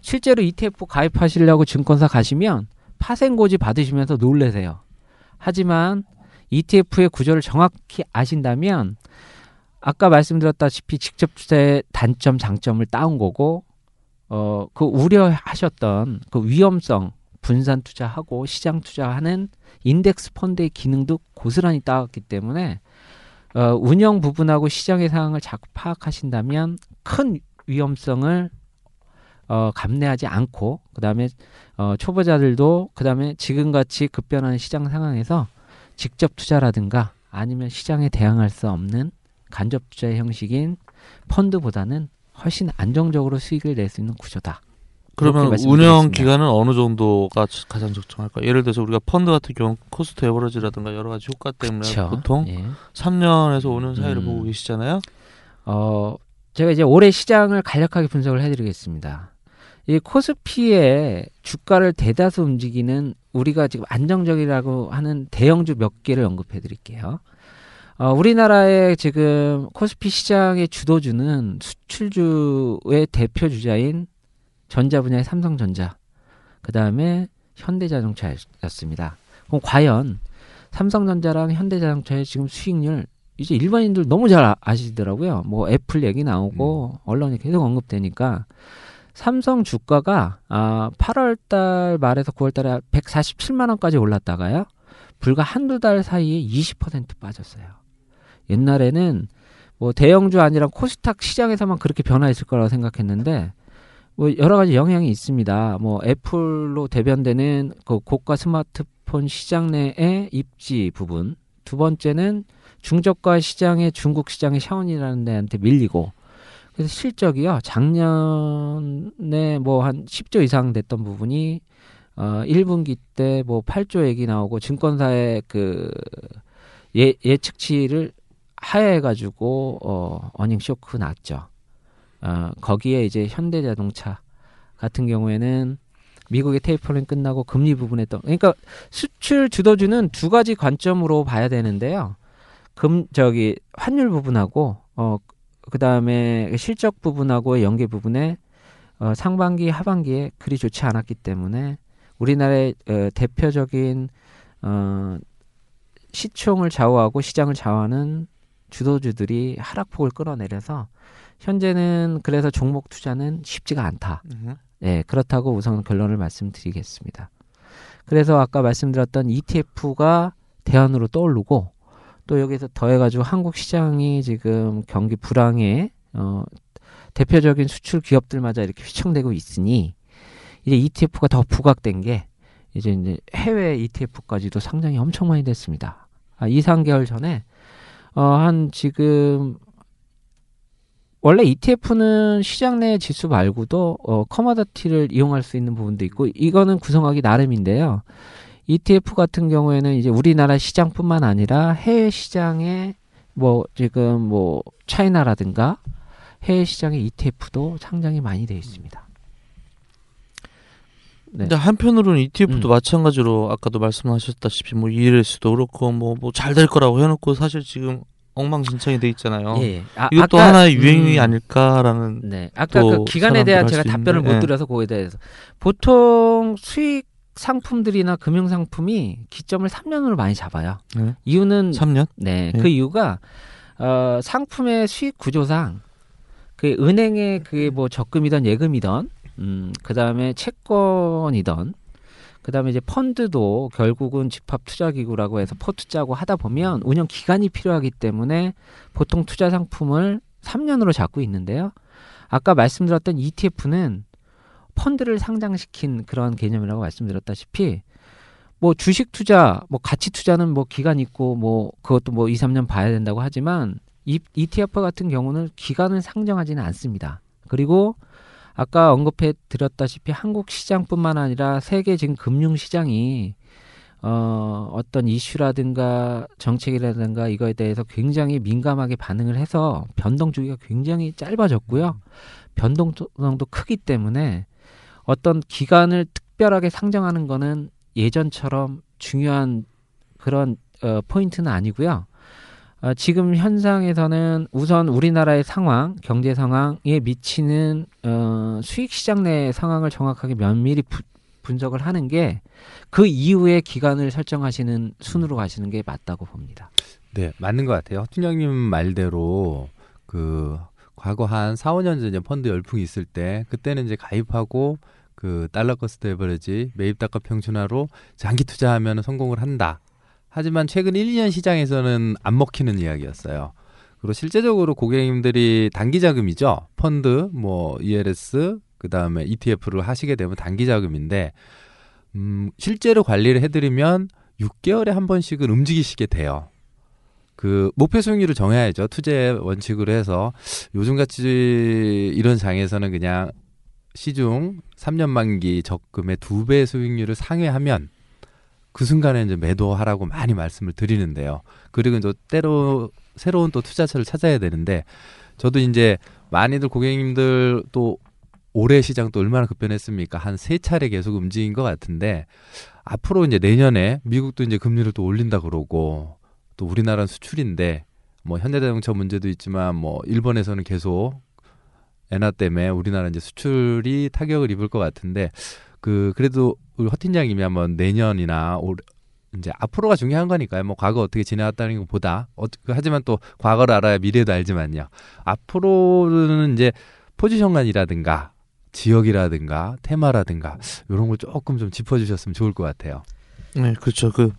실제로 ETF 가입하시려고 증권사 가시면 파생고지 받으시면서 놀래세요. 하지만 ETF의 구조를 정확히 아신다면 아까 말씀드렸다시피 직접 투자의 단점 장점을 따온 거고 어 그 우려하셨던 그 위험성 분산 투자하고 시장 투자하는 인덱스 펀드의 기능도 고스란히 따왔기 때문에 어 운영 부분하고 시장의 상황을 잘 파악하신다면 큰 위험성을 어 감내하지 않고 그다음에 어 초보자들도 그다음에 지금같이 급변하는 시장 상황에서 직접 투자라든가 아니면 시장에 대항할 수 없는 간접 투자의 형식인 펀드보다는 훨씬 안정적으로 수익을 낼 수 있는 구조다. 그러면 운영. 기간은 어느 정도가 가장 적정할까? 예를 들어서 우리가 펀드 같은 경우 cost average라든가 여러 가지 효과 때문에 그쵸? 보통 예. 3년에서 5년 사이를 음. 보고 계시잖아요. 어, 제가 이제 올해 시장을 간략하게 분석을 해드리겠습니다. 이 코스피의 주가를 대다수 움직이는 우리가 지금 안정적이라고 하는 대형주 몇 개를 언급해 드릴게요. 어, 우리나라의 지금 코스피 시장의 주도주는 수출주의 대표 주자인 전자 분야의 삼성전자, 그 다음에 현대자동차였습니다. 그럼 과연 삼성전자랑 현대자동차의 지금 수익률 이제 일반인들 너무 잘 아- 아시더라고요. 뭐 애플 얘기 나오고 언론에 계속 언급되니까 삼성 주가가 아 8월 달 말에서 9월 달에 147만 원까지 올랐다가요. 불과 한두 달 사이에 20% 빠졌어요. 옛날에는 뭐 대형주 아니라 코스닥 시장에서만 그렇게 변화했을 거라고 생각했는데 뭐 여러 가지 영향이 있습니다. 뭐 애플로 대변되는 그 고가 스마트폰 시장 내의 입지 부분. 두 번째는 중저가 시장의 중국 시장의 샤오니라는 데한테 밀리고 그래서 실적이요. 작년에 뭐 한 10조 이상 됐던 부분이 어 1분기 때 뭐 8조 얘기 나오고 증권사의 그 예, 예측치를 하회해 가지고 어 어닝 쇼크 났죠. 어 거기에 이제 현대자동차 같은 경우에는 미국의 테이퍼링 끝나고 금리 부분에 또 그러니까 수출 주도주는 두 가지 관점으로 봐야 되는데요. 금 저기 환율 부분하고 어 그다음에 실적 부분하고의 연계 부분에 어 상반기 하반기에 그리 좋지 않았기 때문에 우리나라의 어, 대표적인 어 시총을 좌우하고 시장을 좌우하는 주도주들이 하락폭을 끌어내려서 현재는 그래서 종목 투자는 쉽지가 않다. 음. 네, 그렇다고 우선 결론을 말씀드리겠습니다. 그래서 아까 말씀드렸던 ETF가 대안으로 떠오르고 또 여기서 더해가지고 한국 시장이 지금 경기 불황에 어, 대표적인 수출 기업들마저 이렇게 휘청대고 있으니 이제 ETF가 더 부각된 게 이제 이제 해외 ETF까지도 상장이 엄청 많이 됐습니다. 아, 2, 3개월 전에 어, 한 지금 원래 ETF는 시장 내 지수 말고도 어, 커머더티를 이용할 수 있는 부분도 있고 이거는 구성하기 나름인데요. ETF 같은 경우에는 이제 우리나라 시장뿐만 아니라 해외 시장에 뭐 지금 뭐 차이나라든가 해외 시장의 ETF도 상장이 많이 되어 있습니다. 네. 근데 한편으로는 ETF도 음. 마찬가지로 아까도 말씀하셨다시피 뭐 ELS도 그렇고 뭐 뭐 잘 될 거라고 해놓고 사실 지금 엉망진창이 돼 있잖아요. 예, 예. 아, 이것도 아까, 하나의 유행이 음, 아닐까라는 네. 아까 또그 기간에 대한 제가 답변을 있는데, 못 예. 드려서 그거에 대해서 보통 수익 상품들이나 금융 상품이 기점을 3년으로 많이 잡아요. 네. 이유는 3년? 네, 예. 그 이유가 어, 상품의 수익 구조상 그 은행의 그게 뭐 적금이던 예금이던 음, 그 다음에 채권이던 그 다음에 이제 펀드도 결국은 집합 투자 기구라고 해서 포 투자고 하다 보면 운영 기간이 필요하기 때문에 보통 투자 상품을 3년으로 잡고 있는데요. 아까 말씀드렸던 ETF는 펀드를 상장시킨 그런 개념이라고 말씀드렸다시피 뭐 주식 투자, 뭐 가치 투자는 뭐 기간 있고 뭐 그것도 뭐 2, 3년 봐야 된다고 하지만 이 ETF 같은 경우는 기간을 상정하지는 않습니다. 그리고 아까 언급해 드렸다시피 한국 시장뿐만 아니라 세계 지금 금융 시장이 어 어떤 이슈라든가 정책이라든가 이거에 대해서 굉장히 민감하게 반응을 해서 변동 주기가 굉장히 짧아졌고요. 변동성도 크기 때문에 어떤 기간을 특별하게 상정하는 거는 예전처럼 중요한 그런 어, 포인트는 아니고요. 어, 지금 현상에서는 우선 우리나라의 상황, 경제 상황에 미치는 어, 수익 시장 내 상황을 정확하게 면밀히 부- 분석을 하는 게 그 이후에 기간을 설정하시는 순으로 가시는 게 맞다고 봅니다. 네, 맞는 것 같아요. 팀장님 말대로 그 과거 한 4, 5년 전에 펀드 열풍이 있을 때 그때는 이제 가입하고 그 dollar cost average 매입 단가 평준화로 장기 투자하면 성공을 한다. 하지만 최근 1, 2년 시장에서는 안 먹히는 이야기였어요. 그리고 실제적으로 고객님들이 단기 자금이죠. 펀드, 뭐 ELS, 그다음에 ETF를 하시게 되면 단기 자금인데 음, 실제로 관리를 해 드리면 6개월에 한 번씩은 움직이시게 돼요. 그 목표 수익률을 정해야죠. 투자 원칙으로 해서 요즘 같이 이런 장에서는 그냥 시중 3년 만기 적금의 두 배 수익률을 상회하면 그 순간에 이제 매도하라고 많이 말씀을 드리는데요. 그리고 이제 때로 새로운 또 투자처를 찾아야 되는데 저도 이제 많이들 고객님들 또 올해 시장 또 얼마나 급변했습니까? 한 세 차례 계속 움직인 것 같은데 앞으로 이제 내년에 미국도 이제 금리를 또 올린다 그러고 또 우리나라는 수출인데 뭐 현대자동차 문제도 있지만 뭐 일본에서는 계속 엔화 때문에 우리나라 이제 수출이 타격을 입을 것 같은데 그 그래도 우리 허 팀장님이 한번 내년이나 올 이제 앞으로가 중요한 거니까요. 뭐 과거 어떻게 지내왔다는 것보다 어, 그 하지만 또 과거를 알아야 미래도 알지만요. 앞으로는 이제 포지션관이라든가 지역이라든가 테마라든가 이런 걸 조금 좀 짚어주셨으면 좋을 것 같아요. 네, 그렇죠. 그,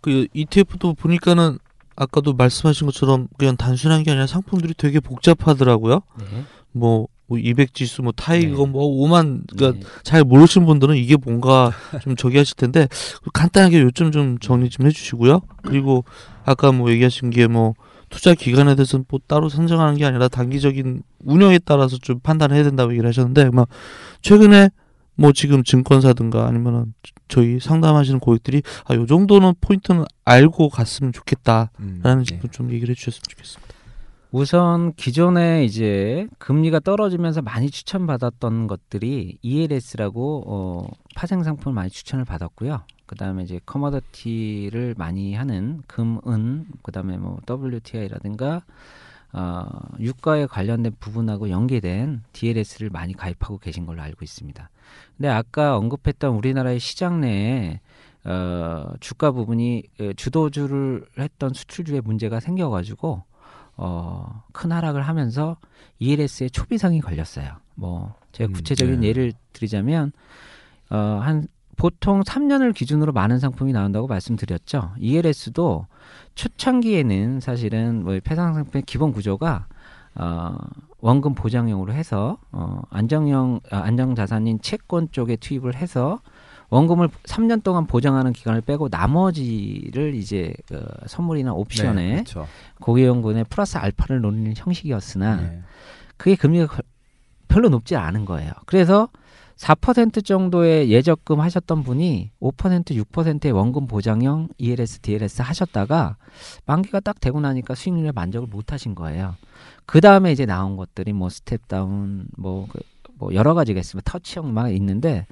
그 ETF도 보니까는 아까도 말씀하신 것처럼 그냥 단순한 게 아니라 상품들이 되게 복잡하더라고요. 네. 뭐 뭐 200지수 뭐 타이거 네. 뭐 5만 그러니까 네. 잘 모르시는 분들은 이게 뭔가 좀 저기 하실 텐데 간단하게 요점 좀 정리 좀 해주시고요. 그리고 아까 뭐 얘기하신 게 뭐 투자 기간에 대해서는 뭐 따로 선정하는 게 아니라 단기적인 운영에 따라서 좀 판단해야 된다고 얘기를 하셨는데 막 최근에 뭐 지금 증권사든가 아니면은 저희 상담하시는 고객들이 아 요 정도는 포인트는 알고 갔으면 좋겠다라는 음, 네. 식으로 좀 얘기를 해주셨으면 좋겠습니다. 우선 기존에 이제 금리가 떨어지면서 많이 추천받았던 것들이 ELS라고 어, 파생 상품을 많이 추천을 받았고요. 그다음에 이제 커머더티를 많이 하는 금, 은, 그다음에 뭐 WTI라든가 어, 유가에 관련된 부분하고 연계된 DLS를 많이 가입하고 계신 걸로 알고 있습니다. 근데 아까 언급했던 우리나라의 시장 내에 어, 주가 부분이 에, 주도주를 했던 수출주의 문제가 생겨가지고 어, 큰 하락을 하면서 ELS에 초비상이 걸렸어요. 뭐 제가 음, 구체적인 네. 예를 드리자면 어, 한 보통 3년을 기준으로 많은 상품이 나온다고 말씀드렸죠. ELS도 초창기에는 사실은 뭐 폐상 상품의 기본 구조가 어, 원금 보장형으로 해서 어, 안정형 아, 안정 자산인 채권 쪽에 투입을 해서 원금을 3년 동안 보장하는 기간을 빼고 나머지를 이제 어, 선물이나 옵션에 네, 그렇죠. 고위험군의 플러스 알파를 노리는 형식이었으나 네. 그게 금리가 거- 별로 높지 않은 거예요. 그래서 4% 정도의 예적금 하셨던 분이 5% 6%의 원금 보장형 ELS, DLS 하셨다가 만기가 딱 되고 나니까 수익률에 만족을 못 하신 거예요. 그 다음에 이제 나온 것들이 뭐 step-down 뭐, 그- 뭐 여러 가지가 있으면 터치형 막 있는데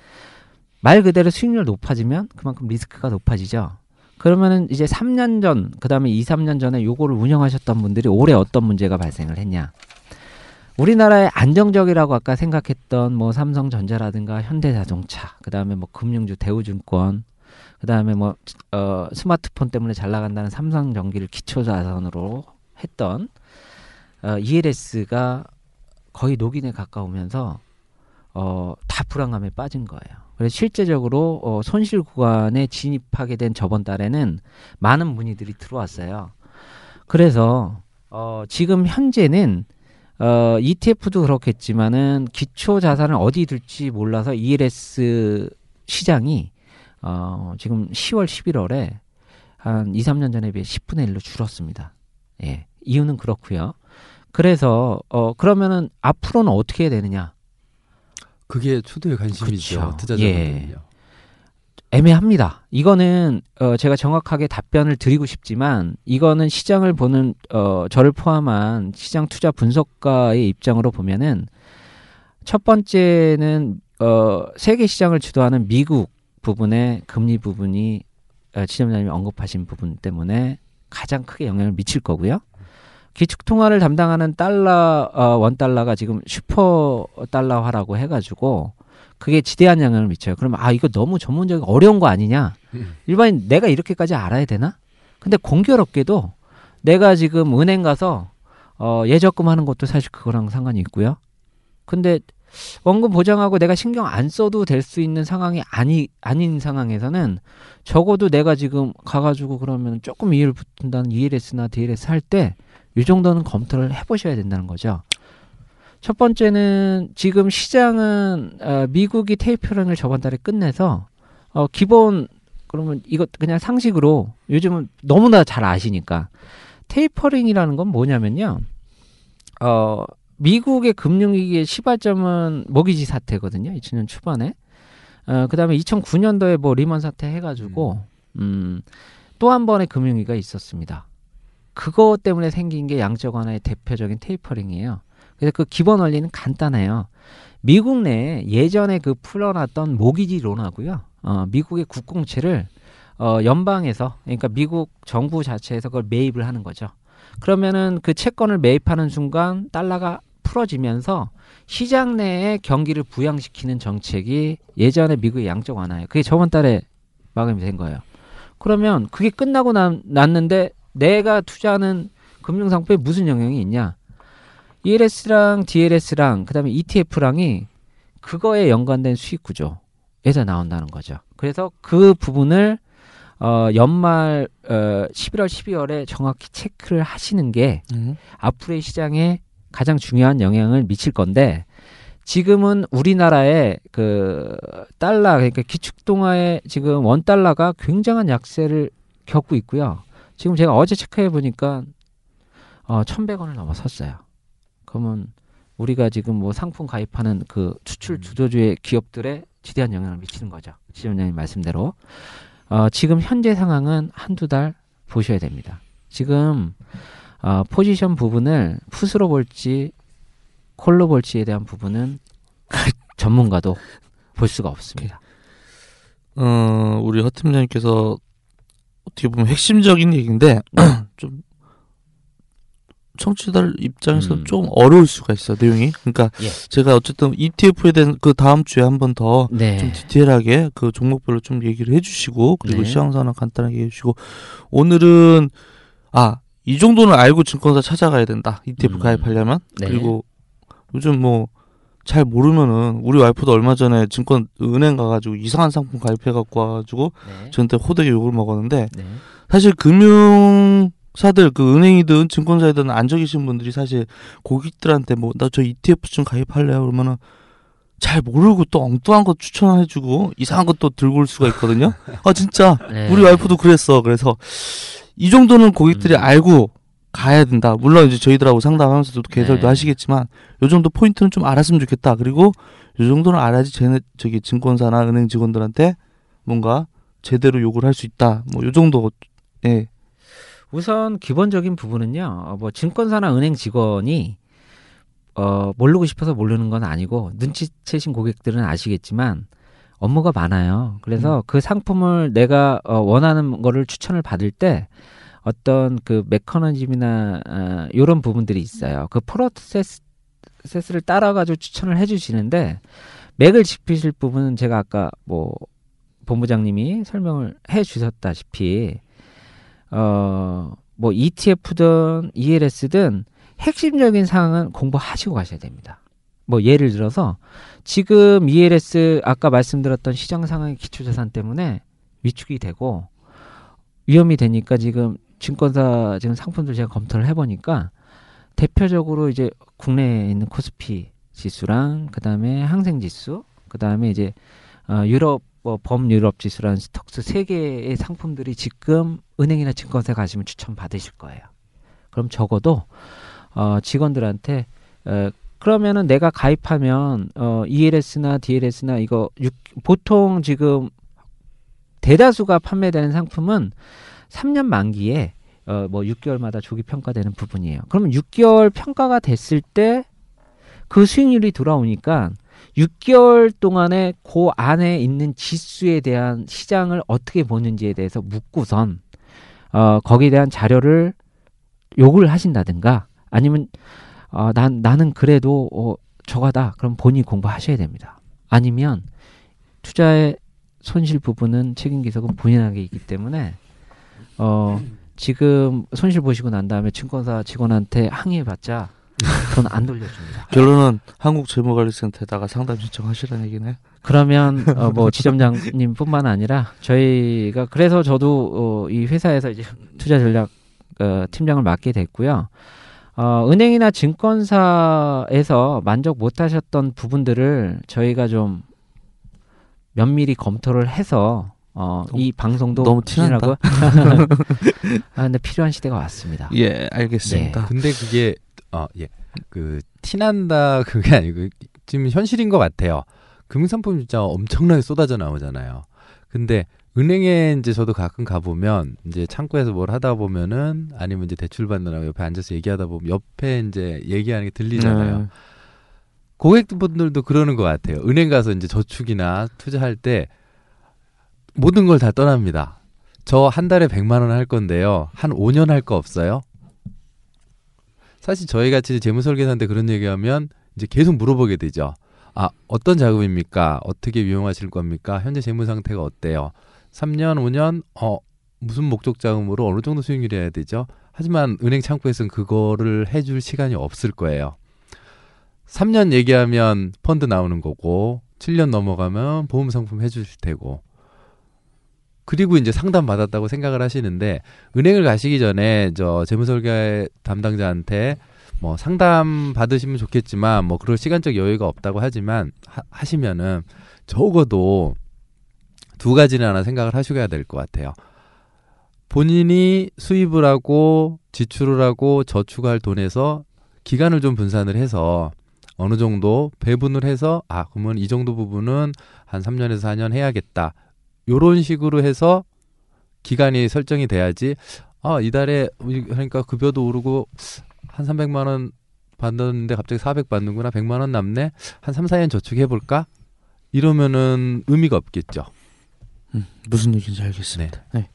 말 그대로 수익률 높아지면 그만큼 리스크가 높아지죠. 그러면은 이제 3년 전, 그 다음에 2, 3년 전에 요거를 운영하셨던 분들이 올해 어떤 문제가 발생을 했냐. 우리나라의 안정적이라고 아까 생각했던 뭐 삼성전자라든가 현대자동차, 그 다음에 뭐 금융주 대우증권, 그 다음에 뭐 어, 스마트폰 때문에 잘 나간다는 삼성전기를 기초자산으로 했던 어, ELS가 거의 녹인에 가까우면서 어, 다 불안감에 빠진 거예요. 그래서 실제적으로 어, 손실 구간에 진입하게 된 저번 달에는 많은 문의들이 들어왔어요. 그래서 어, 지금 현재는 어, ETF도 그렇겠지만은 기초 자산을 어디 둘지 몰라서 ELS 시장이 어, 지금 10월, 11월에 한 2, 3년 전에 비해 10분의 1로 줄었습니다. 예. 이유는 그렇고요. 그래서 어 그러면은 앞으로는 어떻게 되느냐? 그게 초도의 관심이죠. 그쵸. 투자자분들은요. 애매합니다. 이거는 어, 제가 정확하게 답변을 드리고 싶지만 이거는 시장을 보는 어, 저를 포함한 시장 투자 분석가의 입장으로 보면은 첫 번째는 어, 세계 시장을 주도하는 미국 부분의 금리 부분이 어, 지점장님이 언급하신 부분 때문에 가장 크게 영향을 미칠 거고요. 기축 통화를 담당하는 달러 어, 원 달러가 지금 슈퍼 달러화라고 해가지고 그게 지대한 영향을 미쳐요. 그러면 아 이거 너무 전문적인 어려운 거 아니냐? 음. 일반인 내가 이렇게까지 알아야 되나? 근데 공교롭게도 내가 지금 은행 가서 어, 예적금 하는 것도 사실 그거랑 상관이 있고요. 근데 원금 보장하고 내가 신경 안 써도 될 수 있는 상황이 아니 아닌 상황에서는 적어도 내가 지금 가가지고 그러면 조금 이해를 붙는다는 ELS나 DLS 할 때 이 정도는 검토를 해보셔야 된다는 거죠. 첫 번째는 지금 시장은 어, 미국이 테이프링을 저번 달에 끝내서 어, 기본 그러면 이거 그냥 상식으로 요즘은 너무나 잘 아시니까 tapering이라는 건 뭐냐면요. 어, 미국의 금융위기의 시발점은 모기지 사태거든요. 2000년 초반에. 어, 그 다음에 2009년도에 뭐 리먼 사태 해가지고 음, 또 한 번의 금융위기가 있었습니다. 그거 때문에 생긴 게 양적 완화의 대표적인 tapering이에요. 그래서 그 기본 원리는 간단해요. 미국 내에 예전에 그 풀어놨던 모기지 론하고요. 어, 미국의 국공채를 어, 연방에서 그러니까 미국 정부 자체에서 그걸 매입을 하는 거죠. 그러면은 그 채권을 매입하는 순간 달러가 풀어지면서 시장 내에 경기를 부양시키는 정책이 예전에 미국의 양적 완화예요. 그게 저번 달에 마감이 된 거예요. 그러면 그게 끝나고 난, 났는데 내가 투자하는 금융상품에 무슨 영향이 있냐? ELS랑 DLS랑 그다음에 ETF랑이 그거에 연관된 수익 구조에서 나온다는 거죠. 그래서 그 부분을 어 연말 어 11월 12월에 정확히 체크를 하시는 게 앞으로의 시장에 가장 중요한 영향을 미칠 건데 지금은 우리나라의 그 달러 그러니까 기축통화의 지금 원 달러가 굉장한 약세를 겪고 있고요. 지금 제가 어제 체크해 보니까 어 1,100원을 넘어섰어요. 그러면 우리가 지금 뭐 상품 가입하는 그 수출 주도주의 기업들에 지대한 영향을 미치는 거죠. 지점장님 말씀대로. 어, 지금 현재 상황은 한두 달 보셔야 됩니다. 지금 어, 포지션 부분을 풋으로 볼지 콜로 볼지에 대한 부분은 전문가도 볼 수가 없습니다. 어, 우리 허 팀장님께서 어떻게 보면 핵심적인 얘기인데 *clears throat* 좀 청취자들 입장에서 음. 좀 어려울 수가 있어 요 내용이. 그러니까 예. 제가 어쨌든 ETF에 대한 그 다음 주에 한 번 더좀 네. 디테일하게 그 종목별로 좀 얘기를 해주시고 그리고 네. 시황 상황 간단하게 해주시고 오늘은 아 이 정도는 알고 증권사 찾아가야 된다 ETF 음. 가입하려면 네. 그리고 요즘 뭐 잘 모르면은 우리 와이프도 얼마 전에 증권 은행 가가지고 이상한 상품 가입해 갖고 와가지고 네. 저한테 호되게 욕을 먹었는데 네. 사실 금융 사들 그 은행이든 증권사이든 앉아 계신 분들이 사실 고객들한테 뭐 나 저 ETF 좀 가입할래요 그러면은 잘 모르고 또 엉뚱한 거 추천해주고 이상한 것도 들고 올 수가 있거든요. 아 진짜 네. 우리 와이프도 그랬어. 그래서 이 정도는 고객들이 음. 알고 가야 된다. 물론 이제 저희들하고 상담하면서도 개설도 네. 하시겠지만 요 정도 포인트는 좀 알았으면 좋겠다. 그리고 요 정도는 알아야지 쟤네 저기 증권사나 은행 직원들한테 뭔가 제대로 욕을 할수 있다. 뭐 요 정도 예. 우선 기본적인 부분은요. 어, 뭐 증권사나 은행 직원이 어, 모르고 싶어서 모르는 건 아니고 눈치채신 고객들은 아시겠지만 업무가 많아요. 그래서 그 상품을 내가 어, 원하는 거를 추천을 받을 때 어떤 그 메커니즘이나 어, 이런 부분들이 있어요. 그 프로세스를 따라가지고 추천을 해주시는데 맥을 짚으실 부분은 제가 아까 뭐 본부장님이 설명을 해주셨다시피 어, 뭐 ETF든 ELS든 핵심적인 사항은 공부하시고 가셔야 됩니다. 뭐 예를 들어서 지금 ELS 아까 말씀드렸던 시장 상황의 기초 자산 때문에 위축이 되고 위험이 되니까 지금 증권사 지금 상품들 제가 검토를 해보니까 대표적으로 이제 국내에 있는 코스피 지수랑 그다음에 항생 지수 그다음에 이제 어, 유럽 뭐 범유럽 지수라는 스톡스 세 개의 상품들이 지금 은행이나 증권사에 가시면 추천 받으실 거예요. 그럼 적어도 어, 직원들한테 어, 그러면은 내가 가입하면 어, ELS나 DLS나 이거 육, 보통 지금 대다수가 판매되는 상품은 3년 만기에 어, 뭐 6개월마다 조기 평가되는 부분이에요. 그러면 6개월 평가가 됐을 때 그 수익률이 돌아오니까 6개월 동안에 그 안에 있는 지수에 대한 시장을 어떻게 보는지에 대해서 묻고선 어, 거기에 대한 자료를 요구를 하신다든가 아니면 어, 난 나는 그래도 어, 저거다. 그럼 본인이 공부하셔야 됩니다. 아니면 투자의 손실 부분은 책임 기속은 본인에게 있기 때문에 어, 지금 손실 보시고 난 다음에 증권사 직원한테 항의해봤자 돈 안 돌려줍니다. *laughs* 결론은 한국 재무관리센터에다가 상담 신청하시라는 얘기네. 그러면 어, 뭐 지점장님뿐만 아니라 저희가 그래서 저도 어, 이 회사에서 이제 투자 전략 어, 팀장을 맡게 됐고요. 어, 은행이나 증권사에서 만족 못하셨던 부분들을 저희가 좀 면밀히 검토를 해서 어, 이 방송도 너무 티난다. *laughs* 아 근데 필요한 시대가 왔습니다. 예, 알겠습니다. 근데 그게 어, 예. 그 티난다 그게 아니고 지금 현실인 것 같아요. 금융상품 진짜 엄청나게 쏟아져 나오잖아요. 근데 은행에 이제 저도 가끔 가보면 이제 창구에서 뭘 하다 보면은 아니면 이제 대출 받느라고 옆에 앉아서 얘기하다 보면 옆에 이제 얘기하는 게 들리잖아요. 네. 고객분들도 그러는 것 같아요. 은행 가서 이제 저축이나 투자할 때 모든 걸 다 떠납니다. 저 한 달에 100만 원 할 건데요. 한 5년 할 거 없어요? 사실 저희 같이 재무 설계사한테 그런 얘기하면 이제 계속 물어보게 되죠. 아, 어떤 자금입니까? 어떻게 이용하실 겁니까? 현재 재무 상태가 어때요? 3년, 5년, 어, 무슨 목적 자금으로 어느 정도 수익률이 해야 되죠? 하지만 은행 창구에서는 그거를 해줄 시간이 없을 거예요. 3년 얘기하면 펀드 나오는 거고, 7년 넘어가면 보험 상품 해주실 테고, 그리고 이제 상담 받았다고 생각을 하시는데, 은행을 가시기 전에 저 재무설계 담당자한테 뭐 상담 받으시면 좋겠지만 뭐 그럴 시간적 여유가 없다고 하지만 하, 하시면은 적어도 두 가지는 하나 생각을 하셔야 될 것 같아요. 본인이 수입을 하고 지출을 하고 저축할 돈에서 기간을 좀 분산을 해서 어느 정도 배분을 해서 아 그러면 이 정도 부분은 한 3년에서 4년 해야겠다. 요런 식으로 해서 기간이 설정이 돼야지 아 이달에 그러니까 급여도 오르고 한 300만 원 받았는데 갑자기 400 받는구나. 100만 원 남네. 한 3, 4년 저축해 볼까? 이러면은 의미가 없겠죠. 음, 무슨 얘기인지 알겠습니다. 네.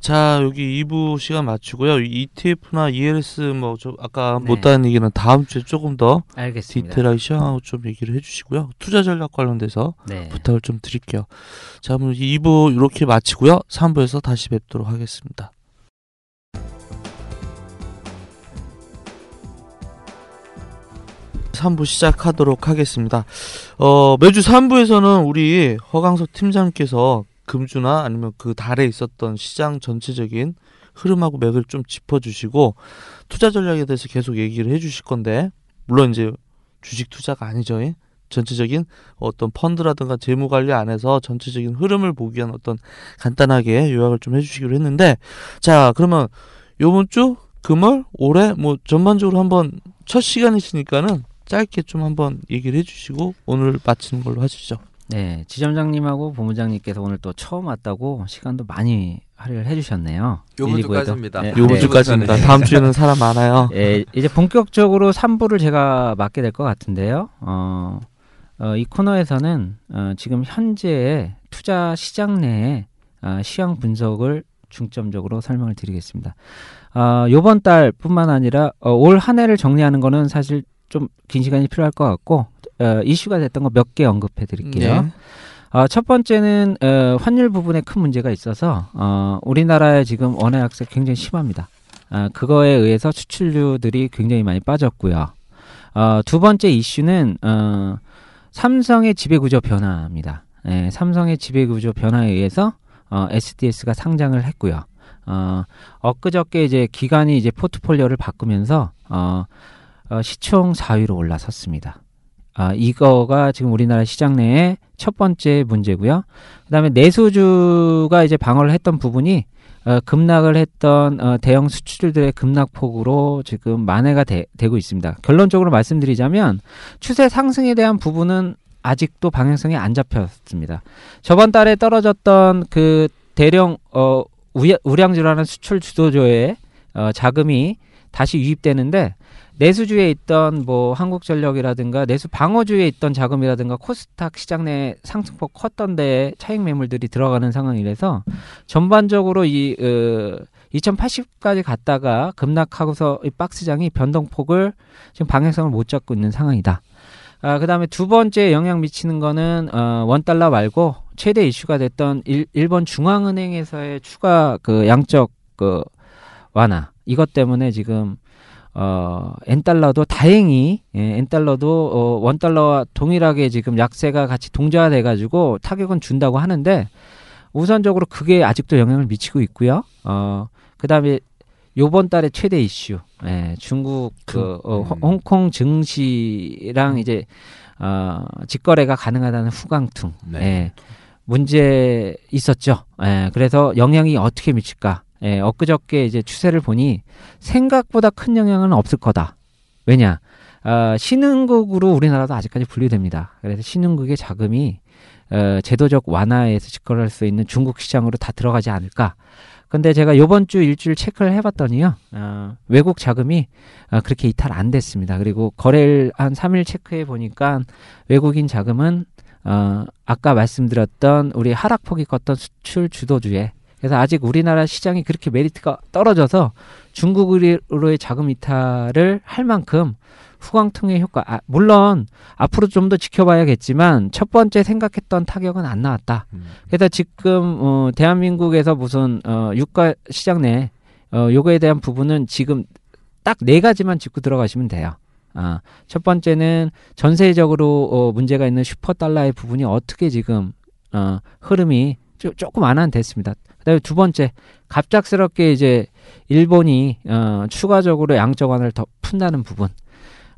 자, 여기 2부 시간 맞추고요. ETF나 ELS 뭐 좀 아까 네. 못다한 얘기는 다음 주에 조금 더 알겠습니다. 디테일하게 시황하고 좀 얘기를 해주시고요. 투자 전략 관련돼서 네. 부탁을 좀 드릴게요. 자, 그럼 2부 이렇게 마치고요. 3부에서 다시 뵙도록 하겠습니다. 3부 시작하도록 하겠습니다. 어, 매주 3부에서는 우리 허강석 팀장님께서 금주나 아니면 그 달에 있었던 시장 전체적인 흐름하고 맥을 좀 짚어주시고 투자 전략에 대해서 계속 얘기를 해주실 건데 물론 이제 주식 투자가 아니죠. 예? 전체적인 어떤 펀드라든가 재무 관리 안에서 전체적인 흐름을 보기 위한 어떤 간단하게 요약을 좀 해주시기로 했는데 자 그러면 요번 주 금월 올해 뭐 전반적으로 한번 첫 시간이시니까는 짧게 좀 한번 얘기를 해주시고 오늘 마치는 걸로 하시죠. 네, 지점장님하고 본부장님께서 오늘 또 처음 왔다고 시간도 많이 할애를 해주셨네요. 요번 1, 2부에도. 주까지입니다. 네, 요번 네. 주까지입니다. 다음 주에는 사람 많아요. 예, 이제 본격적으로 3부를 제가 맡게 될 것 같은데요. 어, 어, 이 코너에서는 어, 지금 현재의 투자 시장 내의 어, 시황 분석을 중점적으로 설명을 드리겠습니다. 어, 요번 달뿐만 아니라 어, 올 한 해를 정리하는 거는 사실 좀 긴 시간이 필요할 것 같고 어, 이슈가 됐던 거 몇 개 언급해 드릴게요. 네. 어, 첫 번째는 어, 환율 부분에 큰 문제가 있어서 어, 우리나라의 지금 원화 약세 굉장히 심합니다. 아, 그거에 의해서 수출류들이 굉장히 많이 빠졌고요. 어, 두 번째 이슈는 어, 삼성의 지배구조 변화입니다. 예, 삼성의 지배구조 변화에 의해서 어, SDS가 상장을 했고요. 어, 엊그저께 이제 기관이 이제 포트폴리오를 바꾸면서 어, 어, 시총 4위로 올라섰습니다. 아, 이거가 지금 우리나라 시장 내에 첫 번째 문제고요. 그다음에 내수주가 이제 방어를 했던 부분이 어, 급락을 했던 어, 대형 수출들의 급락폭으로 지금 만회가 되, 고 있습니다. 결론적으로 말씀드리자면 추세 상승에 대한 부분은 아직도 방향성이 안 잡혔습니다. 저번 달에 떨어졌던 그 대령 어, 우량주라는 수출 주도조의 어, 자금이 다시 유입되는데 내수주에 있던 뭐 한국전력이라든가 내수 방어주에 있던 자금이라든가 코스닥 시장 내 상승폭 컸던 데에 차익 매물들이 들어가는 상황이라서 전반적으로 이 어, 2080까지 갔다가 급락하고서 이 박스장이 변동폭을 지금 방향성을 못 잡고 있는 상황이다. 아, 그다음에 두 번째 영향 미치는 거는 어, 원 달러 말고 최대 이슈가 됐던 일, 일본 중앙은행에서의 추가 그 양적 그 완화 이것 때문에 지금 어, 엔달러도 다행히 예, 엔달러도 어, 원달러와 동일하게 지금 약세가 같이 동조화돼 가지고 타격은 준다고 하는데 우선적으로 그게 아직도 영향을 미치고 있고요. 어, 그 다음에 요번 달에 최대 이슈 예, 중국 그 어, 음. 홍콩 증시랑 이제 어, 직거래가 가능하다는 후광퉁 네. 예, 문제 있었죠. 예, 그래서 영향이 어떻게 미칠까? 예, 엊그저께 이제 추세를 보니 생각보다 큰 영향은 없을 거다. 왜냐? 어, 신흥국으로 우리나라도 아직까지 분류됩니다. 그래서 신흥국의 자금이 어, 제도적 완화에서 직거래할 수 있는 중국 시장으로 다 들어가지 않을까. 근데 제가 요번 주 일주일 체크를 해봤더니요, 어, 외국 자금이 어, 그렇게 이탈 안 됐습니다. 그리고 거래일 한 3일 체크해 보니까 외국인 자금은 어, 아까 말씀드렸던 우리 하락폭이 컸던 수출 주도주에 그래서 아직 우리나라 시장이 그렇게 메리트가 떨어져서 중국으로의 자금 이탈을 할 만큼 후광통의 효과, 아, 물론 앞으로 좀 더 지켜봐야겠지만 첫 번째 생각했던 타격은 안 나왔다. 음. 그래서 지금 어, 대한민국에서 무슨 어, 유가 시장 내 어, 요거에 대한 부분은 지금 딱 네 가지만 짚고 들어가시면 돼요. 아, 첫 번째는 전세적으로 어, 문제가 있는 슈퍼 달러의 부분이 어떻게 지금 어, 흐름이 조, 조금 완화됐습니다. 그다음에 두 번째 갑작스럽게 이제 일본이 어, 추가적으로 양적 완화를 더 푼다는 부분.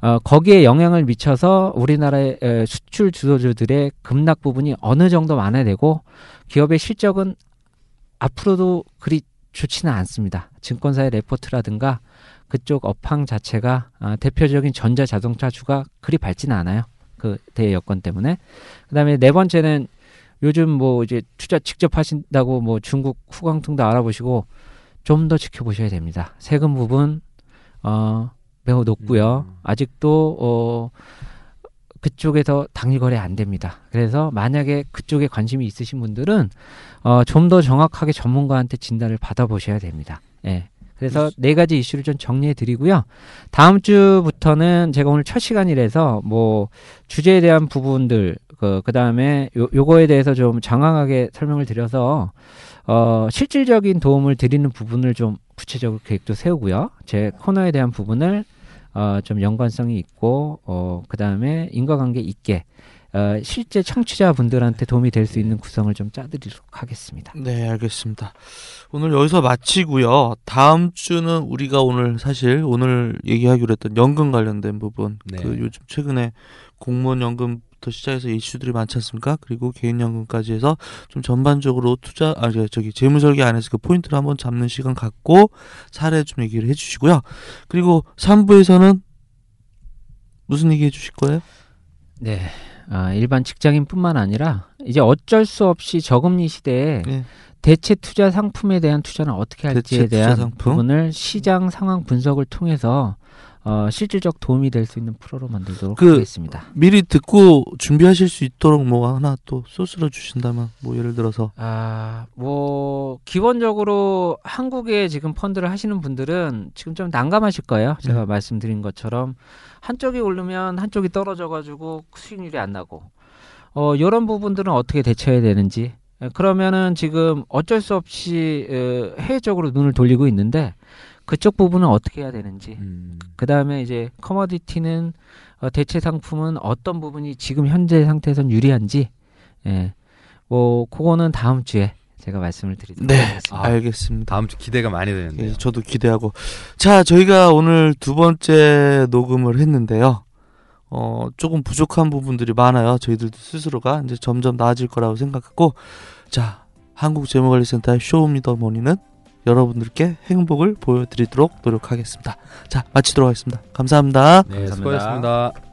어, 거기에 영향을 미쳐서 우리나라의 에, 수출 주도주들의 급락 부분이 어느 정도 완화되고 기업의 실적은 앞으로도 그리 좋지는 않습니다. 증권사의 레포트라든가 그쪽 업황 자체가 아, 대표적인 전자 자동차주가 그리 밝지는 않아요. 그 대여건 때문에. 그다음에 네 번째는 요즘 뭐 이제 투자 직접 하신다고 뭐 중국 후광통도 알아보시고 좀 더 지켜보셔야 됩니다. 세금 부분 어 매우 높고요. 음. 아직도 어 그쪽에서 당일 거래 안 됩니다. 그래서 만약에 그쪽에 관심이 있으신 분들은 어 좀 더 정확하게 전문가한테 진단을 받아보셔야 됩니다. 예. 그래서 네 가지 이슈를 좀 정리해 드리고요. 다음 주부터는 제가 오늘 첫 시간이라서 뭐 주제에 대한 부분들 그 그 다음에 요 요거에 대해서 좀 장황하게 설명을 드려서 어 실질적인 도움을 드리는 부분을 좀 구체적으로 계획도 세우고요. 제 코너에 대한 부분을 어 좀 연관성이 있고 어 그 다음에 인과관계 있게 어 실제 청취자분들한테 도움이 될 수 있는 구성을 좀 짜드리도록 하겠습니다. 네, 알겠습니다. 오늘 여기서 마치고요. 다음 주는 우리가 오늘 사실 오늘 얘기하기로 했던 연금 관련된 부분, 네. 그 요즘 최근에 공무원 연금 부터 시작해서 이슈들이 많지 않습니까? 그리고 개인 연금까지 해서 좀 전반적으로 투자, 아, 저- 저기 재무설계 안에서 그 포인트를 한번 잡는 시간 갖고 사례 좀 얘기를 해주시고요. 그리고 3부에서는 무슨 얘기 해주실 거예요? 네. 아, 일반 직장인뿐만 아니라 이제 어쩔 수 없이 저금리 시대에 네. 대체 투자 상품에 대한 투자는 어떻게 할지에 대한 상품? 부분을 시장 상황 분석을 통해서 어, 실질적 도움이 될 수 있는 프로로 만들도록 그- 하겠습니다. 미리 듣고 준비하실 수 있도록 뭐 하나 또 소스로 주신다면 뭐 예를 들어서. 아, 뭐 기본적으로 한국에 지금 펀드를 하시는 분들은 지금 좀 난감하실 거예요. 제가 말씀드린 것처럼. 한쪽이 오르면 한쪽이 떨어져 가지고 수익률이 안 나고. 어, 이런 부분들은 어떻게 대처해야 되는지. 에, 그러면은 지금 어쩔 수 없이 에, 해외적으로 눈을 돌리고 있는데 그쪽 부분은 어떻게 해야 되는지 음. 그 다음에 이제 커머디티는 어, 대체 상품은 어떤 부분이 지금 현재 상태에선 유리한지, 예, 뭐 그거는 다음 주에 제가 말씀을 드리도록 네 하겠습니다. 아, 알겠습니다. 다음 주 기대가 많이 되는데요. 예, 저도 기대하고 자 저희가 오늘 두 번째 녹음을 했는데요. 어 조금 부족한 부분들이 많아요. 저희들도 스스로가 이제 점점 나아질 거라고 생각하고 자 한국재무관리센터의 쇼미더머니는 여러분들께 행복을 보여드리도록 노력하겠습니다. 자 마치도록 하겠습니다. 감사합니다. 네, 감사합니다. 수고하셨습니다.